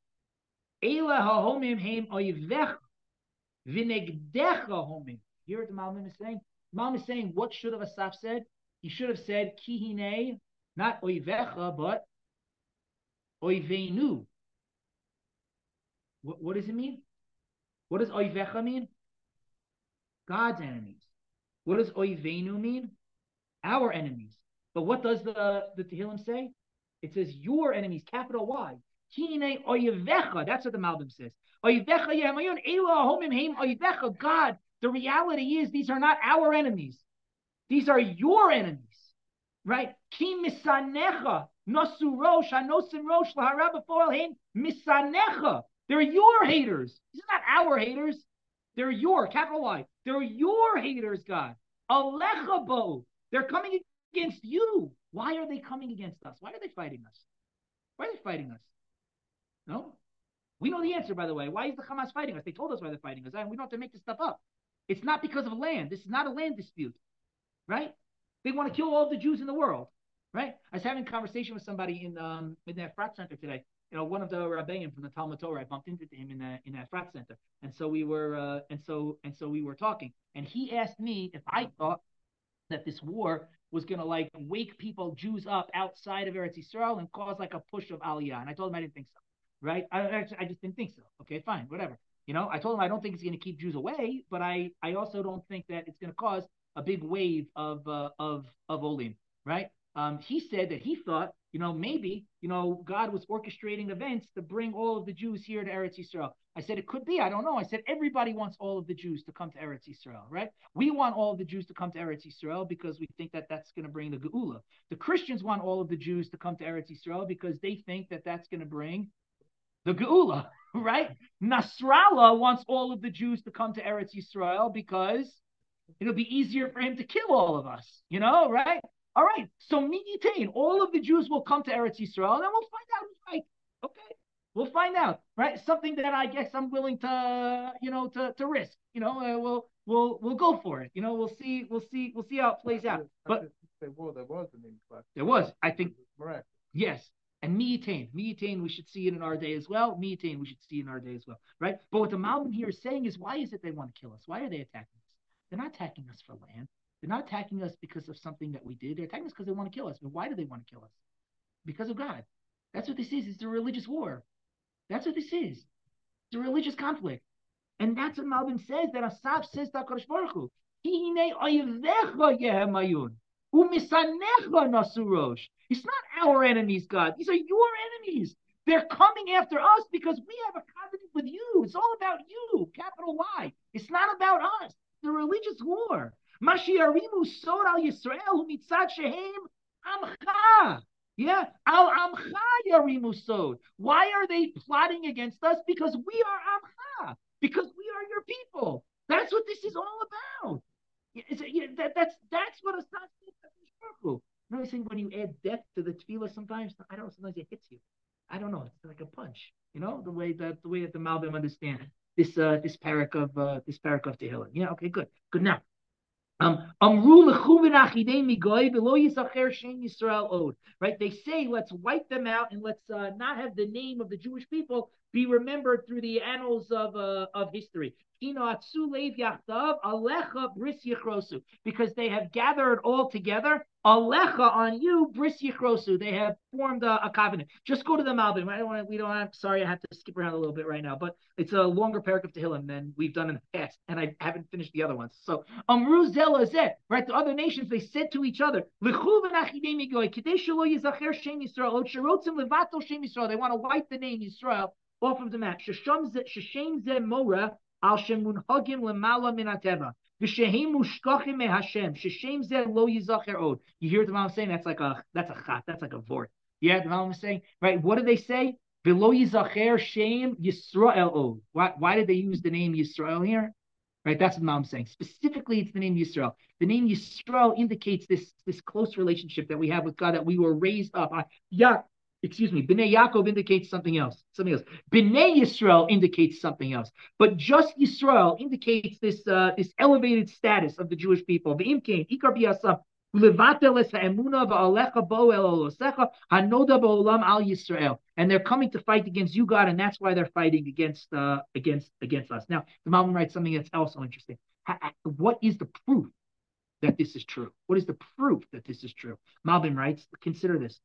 Heim. Vinegdecha homim what the Malbim is saying? Malbim is saying, what should have Asaf said? He should have said, Kihine, not oivecha, but oivenu. What, what does it mean? What does oivecha mean? God's enemies. What does oivenu mean? Our enemies. But what does the, the Tehillim say? It says your enemies, capital Y. That's what the Malbim says. God the reality is these are not our enemies. These are your enemies, right? Ki misanecha nosu rosh hanosim rosh laharab him misanecha. They're your haters. These are not our haters. They're your capital Y. They're your haters, God. Alecha bo. They're coming against you. Why are they coming against us? Why are they fighting us? Why are they fighting us? No, we know the answer, by the way. Why is the Hamas fighting us? They told us why they're fighting us. And We don't have to make this stuff up. It's not because of land. This is not a land dispute, right? They want to kill all the Jews in the world, right? I was having a conversation with somebody in um in that frat center today. You know, one of the rabbeim from the Talmud Torah. I bumped into him in that in that frat center, and so we were uh, and so and so we were talking, and he asked me if I thought that this war was going to like wake people Jews up outside of Eretz Yisrael and cause like a push of Aliyah, and I told him I didn't think so. Right? I I just didn't think so. Okay, fine, whatever. You know, I told him I don't think it's going to keep Jews away, but I I also don't think that it's going to cause a big wave of uh, of of olim, right? Um, he said that he thought, you know, maybe you know God was orchestrating events to bring all of the Jews here to Eretz Yisrael. I said it could be. I don't know. I said everybody wants all of the Jews to come to Eretz Yisrael, right? We want all of the Jews to come to Eretz Yisrael because we think that that's going to bring the Geula. The Christians want all of the Jews to come to Eretz Yisrael because they think that that's going to bring the Geula. [LAUGHS] right? Nasrallah wants all of the Jews to come to Eretz Yisrael because it'll be easier for him to kill all of us, you know, right? All right, so Miditain, all of the Jews will come to Eretz Yisrael, and then we'll find out who's right. Okay, we'll find out, right? Something that I guess I'm willing to, you know, to, to risk. You know, uh, we'll we'll we'll go for it. You know, we'll see, we'll see, we'll see how it plays out. But there was, there was an influx. there was, I think, Miraculous. Yes. And Miyatain, Miyatain, we should see it in our day as well. Miyatain, we should see in our day as well, right? But what the Malbim here is saying is, why is it they want to kill us? Why are they attacking us? They're not attacking us for land. They're not attacking us because of something that we did. They're attacking us because they want to kill us. But why do they want to kill us? Because of God. That's what this is. It's a religious war. That's what this is. It's a religious conflict. And that's what Malbim says, that Asaf says to HaKadosh Baruch Hu, It's not our enemies, God. These are your enemies. They're coming after us because we have a covenant with you. It's all about you, capital Y. It's not about us. The religious war. Mashiarimu sod al Yisrael mitzad shehem amcha. Yeah, al amcha yarimu sod. Why are they plotting against us? Because we are amcha. Because we are your people. That's what this is all about. That, that's that's what a You know, I think when you add death to the tefillah, sometimes I don't know. Sometimes it hits you. I don't know. It's like a punch. You know, the way that the way that the Malbim understand this uh this parak of uh this parak of Tehillim. Yeah. Okay. Good. Good. Now. Um. Right? They say, let's wipe them out and let's uh, not have the name of the Jewish people be remembered through the annals of uh, of history. Because they have gathered all together. Alecha on you, bris yichrosu. They have formed a, a covenant. Just go to the Malbim. I don't want we don't have, sorry, I have to skip around a little bit right now, but it's a longer paragraph to Tehillim than we've done in the past, and I haven't finished the other ones. So, Amru zela zeh, right? The other nations, they said to each other, "L'chu v'nachidei migoy, kidei shelo yizacher shem Yisrael, od levato shem Yisrael." They want to wipe the name Yisrael off of the map. Sheshem ze mora al lemala Hashem. Sheshem ze lo yizacher od. You hear what the Malbim saying that's like a that's a chat, that's like a vort. Yeah, the Malbim is saying, right? What do they say? Below Yizacher Shem Yisrael od. Why, why did they use the name Yisrael here? Right, that's what I'm saying. Specifically, it's the name Yisrael. The name Yisrael indicates this, this close relationship that we have with God, that we were raised up. Ya, excuse me, Bnei Yaakov indicates something else. Something else. Bnei Yisrael indicates something else. But just Yisrael indicates this uh, this elevated status of the Jewish people. V'imkein, ikar ba'olam al Yisrael. And they're coming to fight against you, God, and that's why they're fighting against uh, against against us. Now, the Malbim writes something that's also interesting. Ha- ha- What is the proof that this is true? What is the proof that this is true? Malbim writes, consider this.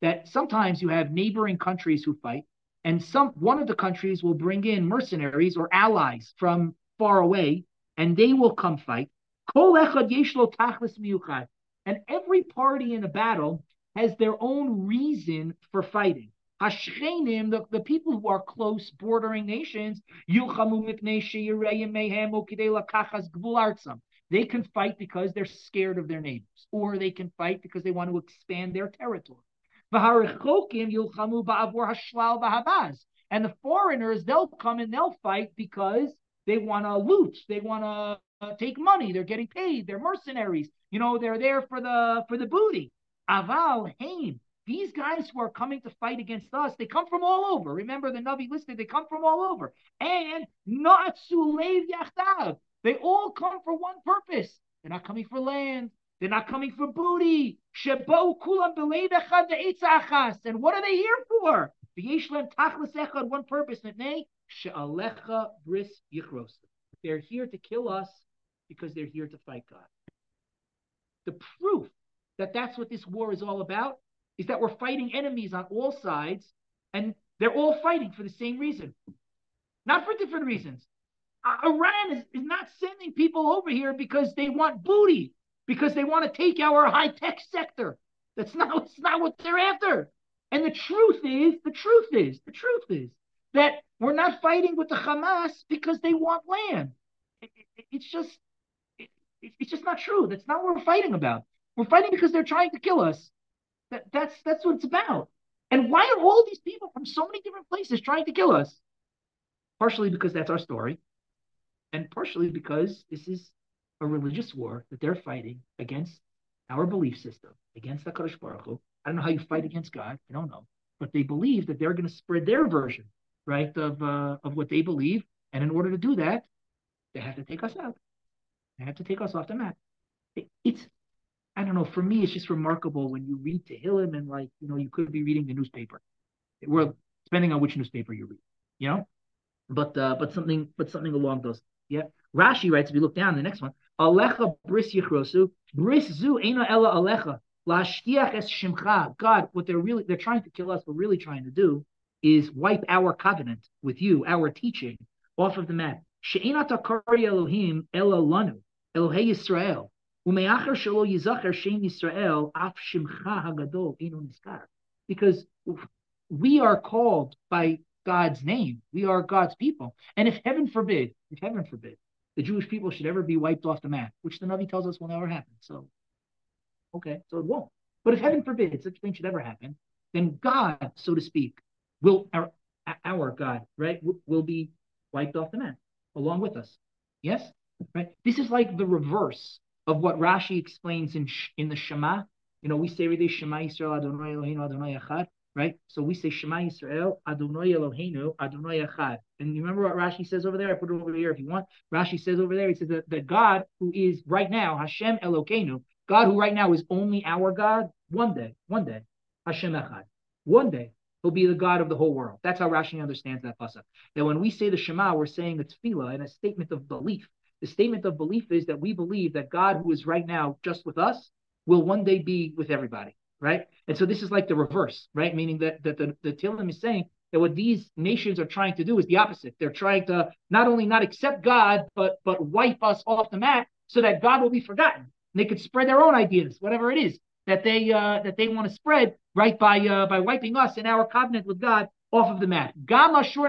That sometimes you have neighboring countries who fight, and some one of the countries will bring in mercenaries or allies from far away, and they will come fight. And every party in a battle has their own reason for fighting. The, the people who are close bordering nations, They can fight because they're scared of their neighbors, or they can fight because they want to expand their territory. And the foreigners, they'll come and they'll fight because they want to loot, they want to take money, they're getting paid, they're mercenaries. You know, they're there for the for the booty. Aval Haim. These guys who are coming to fight against us, they come from all over. Remember, the Navi listed, they come from all over. And Natsu Lev Yachtav. They all come for one purpose. They're not coming for land. They're not coming for booty. And what are they here for? One purpose. They're here to kill us because they're here to fight God. The proof that that's what this war is all about is that we're fighting enemies on all sides, and they're all fighting for the same reason, not for different reasons. Iran is, is not sending people over here because they want booty, because they want to take our high tech sector. That's not, that's not what they're after. And the truth is, the truth is, the truth is that we're not fighting with the Hamas because they want land. It- it- it's just, it- it's just not true. That's not what we're fighting about. We're fighting because they're trying to kill us. That, that's that's what it's about. And why are all these people from so many different places trying to kill us? Partially because that's our story, and partially because this is a religious war that they're fighting against our belief system, against the Kadosh Baruch Hu. I don't know how you fight against God. I don't know, but they believe that they're going to spread their version, right, of uh, of what they believe, and in order to do that, they have to take us out. They have to take us off the map. It, it's I don't know. For me, it's just remarkable when you read Tehillim and like you know you could be reading the newspaper. Well, depending on which newspaper you read, you know. But uh, but something but something along those. Yeah. Rashi writes if you look down the next one, Alecha bris yichrosu bris zu ena ella alecha lashtiach es shimcha. God, what they're really they're trying to kill us. We're really trying to do is wipe our covenant with you, our teaching, off of the map. She'ena takari Elohim ella lanu Elohei Yisrael. Umeacher shelo yizacher shem Yisrael af shimcha hagadol niskar. Because we are called by God's name. We are God's people. And if heaven forbid, if heaven forbid, the Jewish people should ever be wiped off the map, which the Navi tells us will never happen. So, okay, so it won't. But if heaven forbid such a thing should ever happen, then God, so to speak, will our, our God, right, will, be wiped off the map along with us. Yes, right. This is like the reverse of what Rashi explains in in the Shema. You know, we say every day Shema Yisrael Adonai Eloheinu Adonai Echad right? So we say Shema Yisrael, Adonai Eloheinu, Adonai Echad. And you remember what Rashi says over there? I put it over here if you want. Rashi says over there, he says that, that God who is right now, Hashem Elokeinu, God who right now is only our God, one day, one day, Hashem Echad. One day, he'll be the God of the whole world. That's how Rashi understands that pasuk. That when we say the Shema, we're saying a tefillah and a statement of belief. The statement of belief is that we believe that God who is right now just with us will one day be with everybody right? And so this is like the reverse, right? Meaning that, that the, the Tehillim is saying that what these nations are trying to do is the opposite. They're trying to not only not accept God, but but wipe us off the map so that God will be forgotten. And they could spread their own ideas, whatever it is that they uh, that they want to spread, right? By uh, by wiping us and our covenant with God off of the map. Gam Ashur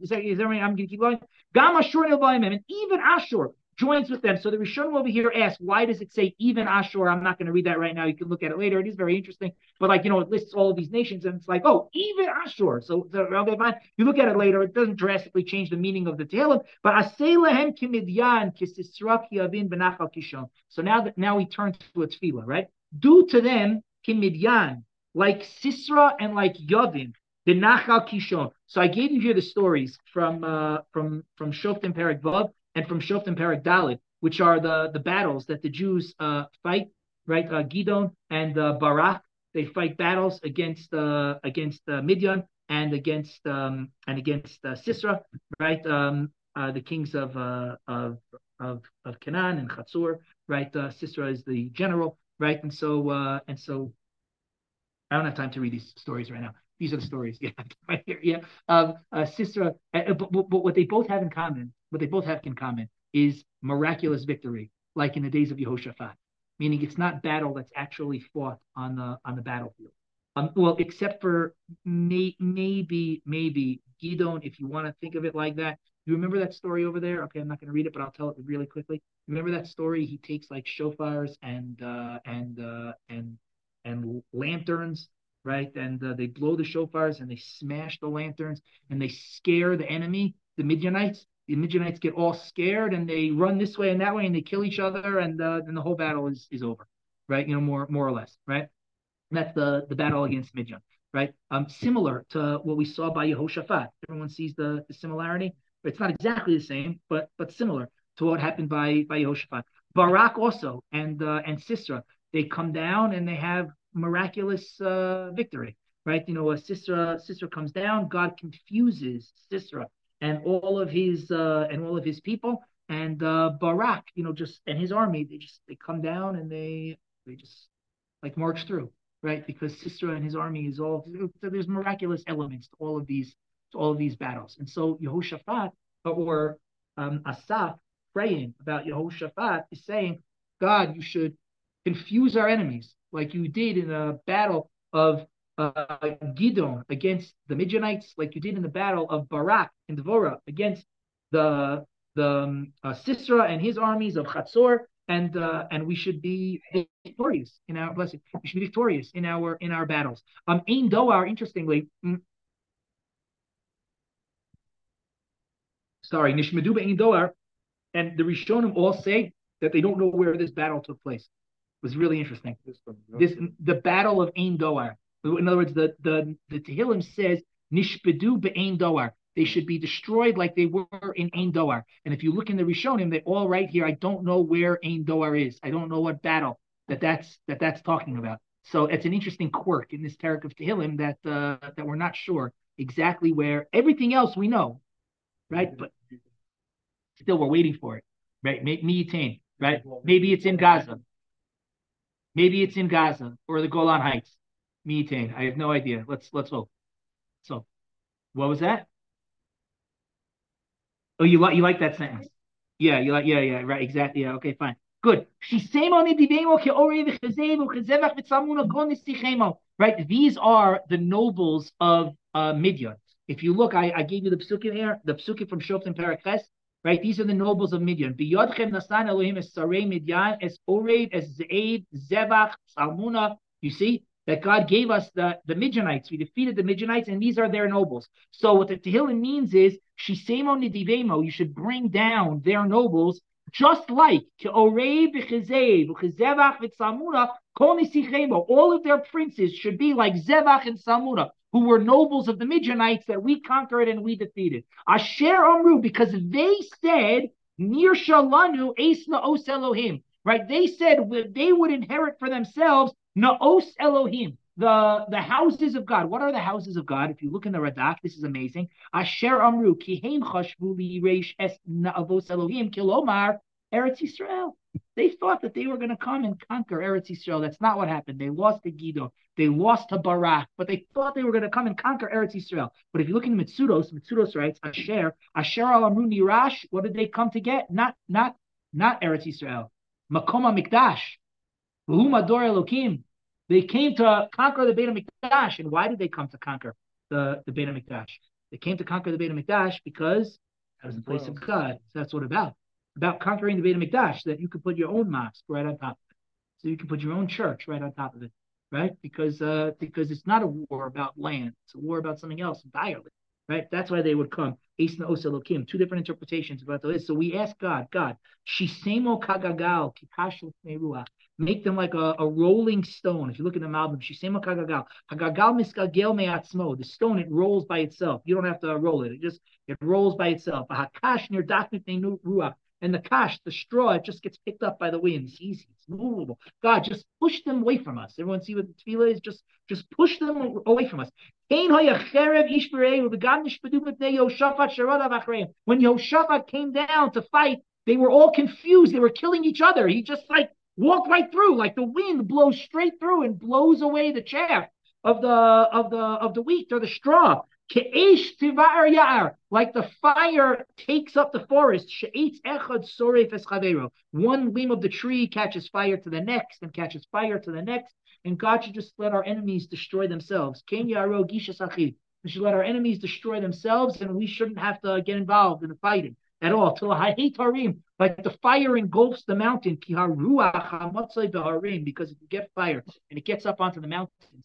Is that, is any, I'm going to keep going. Gam Ashur And even Ashur, joins with them. So the Rishonim over here asks, why does it say even Ashur? I'm not going to read that right now. You can look at it later. It is very interesting. But like, you know, it lists all of these nations and it's like, oh, even Ashur. So, so okay. You look at it later. It doesn't drastically change the meaning of the Tehillim. But Aselehem kimidyan kisisra kiavin benachal kishon. So now that now we turn to a tefillah, right? Do to them kimidyan, like Sisra and like Yavin, the Kishon. So I gave you here the stories from uh, from from Shoftim Perak Vav and from Shoftim Perak Dalit, which are the, the battles that the Jews uh, fight, right? Uh, Gidon and uh, Barak, they fight battles against uh, against uh, Midian and against um, and against uh, Sisera, right? Um, uh, the kings of uh, of of of Canaan and Chatzur, right? Uh, Sisera is the general, right? And so uh, and so, I don't have time to read these stories right now. These are the stories, [LAUGHS] yeah, right here, yeah. Um, uh, Sisera, uh, but, but what they both have in common what they both have in common is miraculous victory, like in the days of Yehoshaphat, meaning it's not battle that's actually fought on the on the battlefield. Um, well, except for may, maybe maybe Gidon, if you want to think of it like that. You remember that story over there? Okay, I'm not going to read it, but I'll tell it really quickly. Remember that story? He takes like shofars and uh, and uh, and and lanterns, right? And uh, they blow the shofars and they smash the lanterns and they scare the enemy, the Midianites, the Midianites get all scared and they run this way and that way and they kill each other and uh, then the whole battle is is over, right? You know, more more or less, right? And that's the the battle against Midian, right? Um, similar to what we saw by Yehoshaphat. Everyone sees the, the similarity. It's not exactly the same, but but similar to what happened by by Yehoshaphat. Barak also and uh, and Sisera, they come down and they have miraculous uh, victory, right? You know, Sisera Sisera comes down, God confuses Sisera and all of his uh, and all of his people and uh, Barak, you know, just and his army, they just they come down and they they just like march through, right? Because Sisera and his army is all there's miraculous elements to all of these to all of these battles, and so Yehoshaphat or um, Asaph praying about Yehoshaphat is saying, God, you should confuse our enemies like you did in a battle of uh, Gidon against the Midianites, like you did in the battle of Barak and Devorah against the the um, uh, Sisera and his armies of Chatzor, and uh, and we should be victorious in our blessing. We should be victorious in our in our battles. Um, Ein Doar, interestingly, mm, sorry, Nishmedu Ein Doar, and the Rishonim all say that they don't know where this battle took place. Was really interesting. This the battle of Ein Doar. In other words, the the the Tehillim says Nishbedu be'Ein Doar. They should be destroyed like they were in Ein Doar. And if you look in the Rishonim, they all right here. I don't know where Ein Doar is. I don't know what battle that that's that that's talking about. So it's an interesting quirk in this Perek of Tehillim that uh, that we're not sure exactly where. Everything else we know, right? But still, we're waiting for it, right? Miyitain, right? Maybe it's in Gaza. Maybe it's in Gaza or the Golan Heights. Miyitain. I have no idea. Let's let's hope. So, what was that? Oh, you like you like that sentence? Yeah, you like yeah yeah right exactly yeah okay fine good. Right, these are the nobles of uh, Midian. If you look, I, I gave you the psukim here, the psukim from Shoftim Perek Ches. Right, these are the nobles of Midian. Biyodchem nasan Elohim sarei Midian es orev es ze'ed zevach salmuna. You see, that God gave us the, the Midianites. We defeated the Midianites, and these are their nobles. So what the Tehillim means is, Shisemo nidivemo, you should bring down their nobles, just like all of their princes should be like Zevach and Salmuna, who were nobles of the Midianites that we conquered and we defeated. Asher Amru, because they said, Nir Shalanu Esna Os Elohim. Right? They said they would inherit for themselves Naos Elohim, the, the houses of God. What are the houses of God? If you look in the Radak, this is amazing. Asher Amru, Kihem Chashvu Reish Es Naavos Elohim, Kilomar, Eretz Yisrael. They thought that they were going to come and conquer Eretz Yisrael. That's not what happened. They lost to Gideon. They lost to Barak, but they thought they were going to come and conquer Eretz Israel. But if you look in Mitzudos, Mitzudos writes, Asher, Asher al Amru Nirash, what did they come to get? Not, not, not Eretz Yisrael. Makoma Mikdash. Ador Elokim. They came to conquer the Beit HaMikdash. And why did they come to conquer the, the Beit HaMikdash? They came to conquer the Beit HaMikdash because that was the place of God. So that's what about. About conquering the Beit HaMikdash, that you could put your own mosque right on top of it. So you can put your own church right on top of it, right? Because uh, because it's not a war about land. It's a war about something else entirely, right? That's why they would come. Esna Oselokim, two different interpretations about this. So we ask God, God, Shisemo Kagagal, Meruach make them like a, a rolling stone. If you look at the Malbim, Shisema Kagagal, Hagagal Miskagel Meatzmo, the stone, it rolls by itself. You don't have to roll it. It just, it rolls by itself. Hakash near Ruach. And the kash, the straw, it just gets picked up by the wind. It's easy. It's movable. God, just push them away from us. Everyone see what the tefillah is? Just, just push them away from us. When Yehoshaphat came down to fight, they were all confused. They were killing each other. He just like walked right through, like the wind blows straight through and blows away the chaff of the of the of the wheat or the straw. Like the fire takes up the forest. One limb of the tree catches fire to the next and catches fire to the next. And God should just let our enemies destroy themselves. We should let our enemies destroy themselves and we shouldn't have to get involved in the fighting at all. Like the fire engulfs the mountain, because if you get fire and it gets up onto the mountains,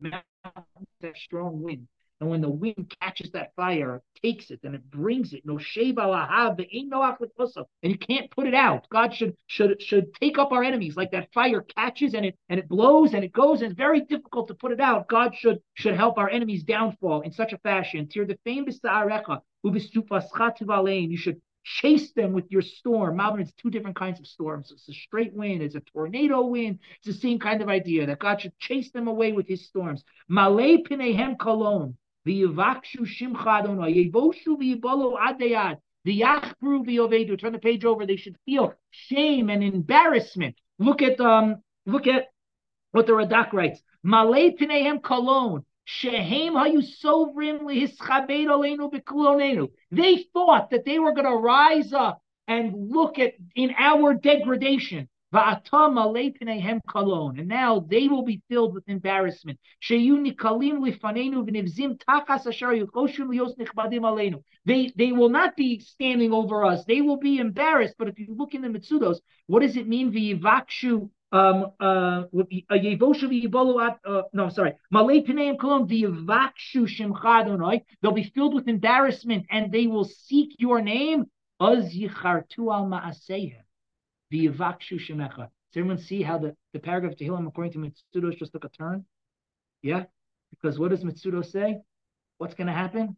the mountains have strong wind. And when the wind catches that fire, takes it, and it brings it. No ain't no and you can't put it out. God should should should take up our enemies like that fire catches and it and it blows and it goes, and it's very difficult to put it out. God should should help our enemies' downfall in such a fashion. Tir the fame you should chase them with your storm. Malbim, it's two different kinds of storms. It's a straight wind, it's a tornado wind. It's the same kind of idea that God should chase them away with his storms. Malay pinehem kolon. V'yivakshu shimcha Adonai. Yevoshu v'yibolo adayad. V'yachbru v'yovedu. Turn the page over. They should feel shame and embarrassment. Look at um. Look at what the Radak writes. Malay pinehem kolon. Shehem hayusovrim lihischabed aleinu bekulonenu. They thought that they were going to rise up and look at in our degradation. And now they will be filled with embarrassment. They they will not be standing over us. They will be embarrassed. But if you look in the Mitsudos, what does it mean? um uh v'yibolu uh no I'm sorry malay they'll be filled with embarrassment and they will seek your name az al ma'aseihem shemecha. Does everyone see how the, the paragraph of Tehillim according to Mitsudos just took a turn? Yeah? Because what does Mitsudo say? What's going to happen?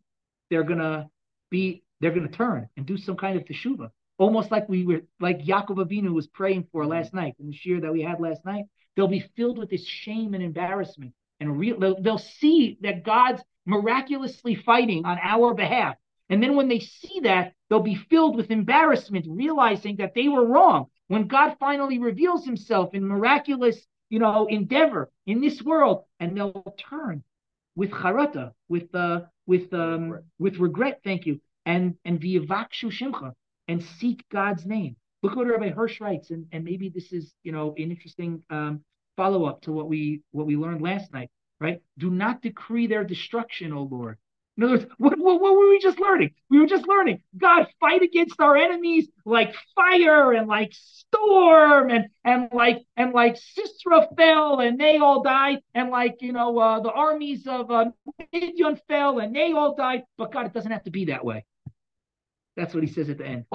They're going to be, they're going to turn and do some kind of teshuva. Almost like we were, like Yaakov Avinu was praying for last night in the shir that we had last night. They'll be filled with this shame and embarrassment. And real, they'll, they'll see that God's miraculously fighting on our behalf. And then when they see that, they'll be filled with embarrassment, realizing that they were wrong. When God finally reveals himself in miraculous, you know, endeavor in this world, and they'll turn with charata, with uh, with um, regret. with regret. Thank you, and and v'yavakshu shimcha, and seek God's name. Look what Rabbi Hirsch writes, and, and maybe this is you know an interesting um, follow up to what we what we learned last night. Right? Do not decree their destruction, O Lord. In other words, what, what, what, were we just learning? We were just learning God fight against our enemies like fire and like storm and and like and like Sisera fell and they all died and like you know uh, the armies of uh, Midian fell and they all died. But God, it doesn't have to be that way. That's what he says at the end.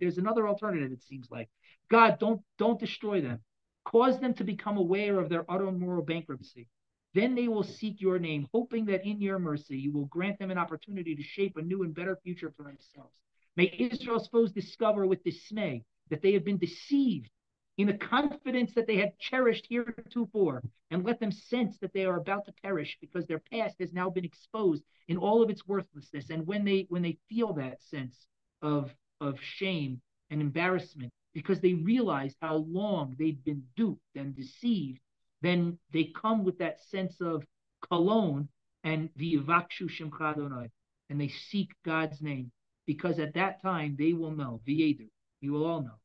There's another alternative, it seems like. God, don't don't destroy them. Cause them to become aware of their utter moral bankruptcy. Then they will seek your name, hoping that in your mercy you will grant them an opportunity to shape a new and better future for themselves. May Israel's foes discover with dismay that they have been deceived in the confidence that they had cherished heretofore, and let them sense that they are about to perish because their past has now been exposed in all of its worthlessness. And when they when they feel that sense of of shame and embarrassment, because they realize how long they've been duped and deceived, then they come with that sense of cologne and v'yivakshu shemcha and they seek God's name, because at that time they will know, v'yedu, you will all know,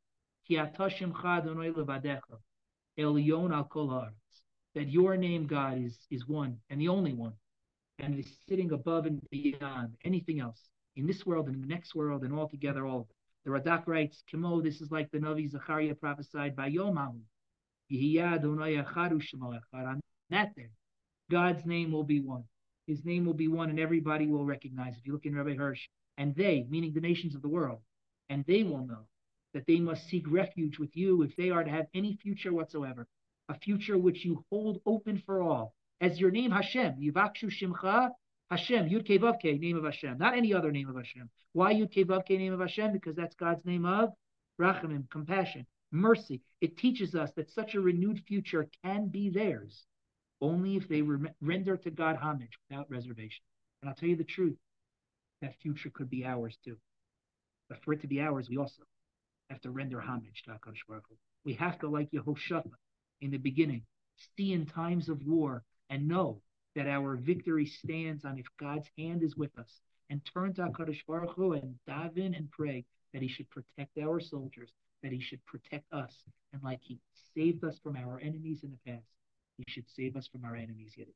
that your name, God, is, is one and the only one, and is sitting above and beyond anything else in this world and the next world and altogether all of it. The Radak writes, Kimo, this is like the Navi Zachariah prophesied by Yomahu. That God's name will be one. His name will be one, and everybody will recognize. If you look in Rabbi Hirsch, and they, meaning the nations of the world, and they will know that they must seek refuge with you if they are to have any future whatsoever, a future which you hold open for all. As your name Hashem, Yivakshu Shimcha, Hashem, Yud Kevavke, name of Hashem, not any other name of Hashem. Why Yud Kevavke, name of Hashem? Because that's God's name of Rachamim, compassion, mercy. It teaches us that such a renewed future can be theirs only if they re- render to God homage without reservation. And I'll tell you the truth, that future could be ours too. But for it to be ours, we also have to render homage to HaKadosh Baruch Hu. We have to, like Yehoshaphat in the beginning, see in times of war and know that our victory stands on if God's hand is with us and turn to HaKadosh Baruch Hu and daven and pray that he should protect our soldiers, that he should protect us. And like he saved us from our enemies in the past, he should save us from our enemies yet again.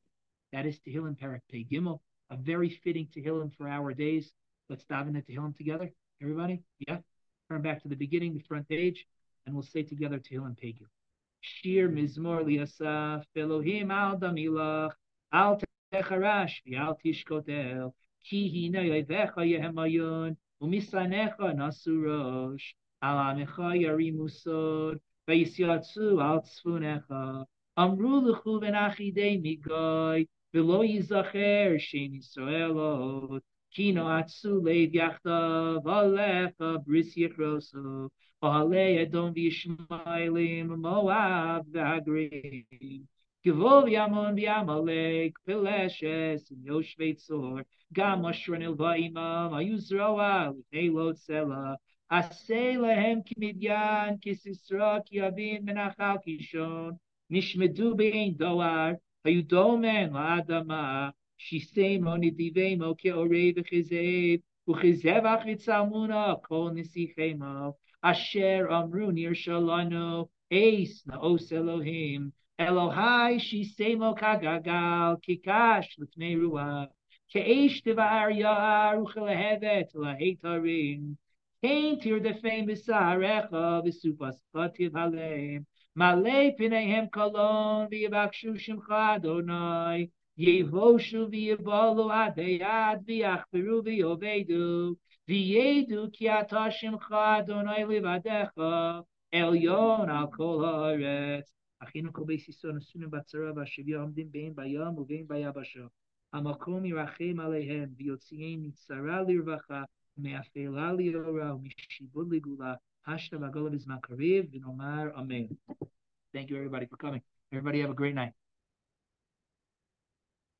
That is Tehillim Parak Pei Gimel, a very fitting Tehillim for our days. Let's daven the Tehillim together. Everybody? Yeah? Turn back to the beginning, the front page, and we'll say together Tehillim Pei Gimel. Shir Mizmor Liasaf, Elohim al Damilach, al Techarash, Al Tishkotel, Ki Hina Yevecha Yehemayun, Umisanecha Nasurosh, Al Amecha Yarimu Sod, Vayisyatsu Al Tzfunecha, אמרו לכו ונחי מגוי, ולא ייזכר שם ישראל עוד, כי נועצו לב יחדיו, עליך בריס יכרוסו, אוהלי אדום וישמעאלים, מואב והגרים. גבול ימון ויעמלק, פלשס, יושבי צור, גם אשר נלווה עמם, היו זרוע לפני לא צלע, עשה להם כמדיין, כסיסרא, כי אבין מנחל קישון, נשמדו באין דואר, היו דומן לאדמה, שיסמו נדיבמו כאורי וכזאב, וכזבח יצלמונה כל נסיכמו, אשר אמרו נרשע לנו, אייס נאוס אלוהים, אלוהי שיסמו כגגל, כקש לפני רוח, כאש דבר יער וכלהבת להיתרים, כן תרדפם בשעריך וסופס פתיב עליהם, מלא פניהם קלון ויבקשו שמך אדוני, יבושו ויבולו עד היד ויחפרו ויאבדו, V'yedu ki ata shimcha Adonai livadecha elyon al kol haaretz. אחינו כל בייס ישראל נשונו בצרה והשביה עומדים בין בים ובין ביבשה. המקום ירחם עליהם ויוציאם מצרה לרווחה ומאפלה ליאורה ומשיבוד לגאולה. השתה והגולה בזמן קריב ונאמר אמן. Thank you everybody for coming. Everybody have a great night.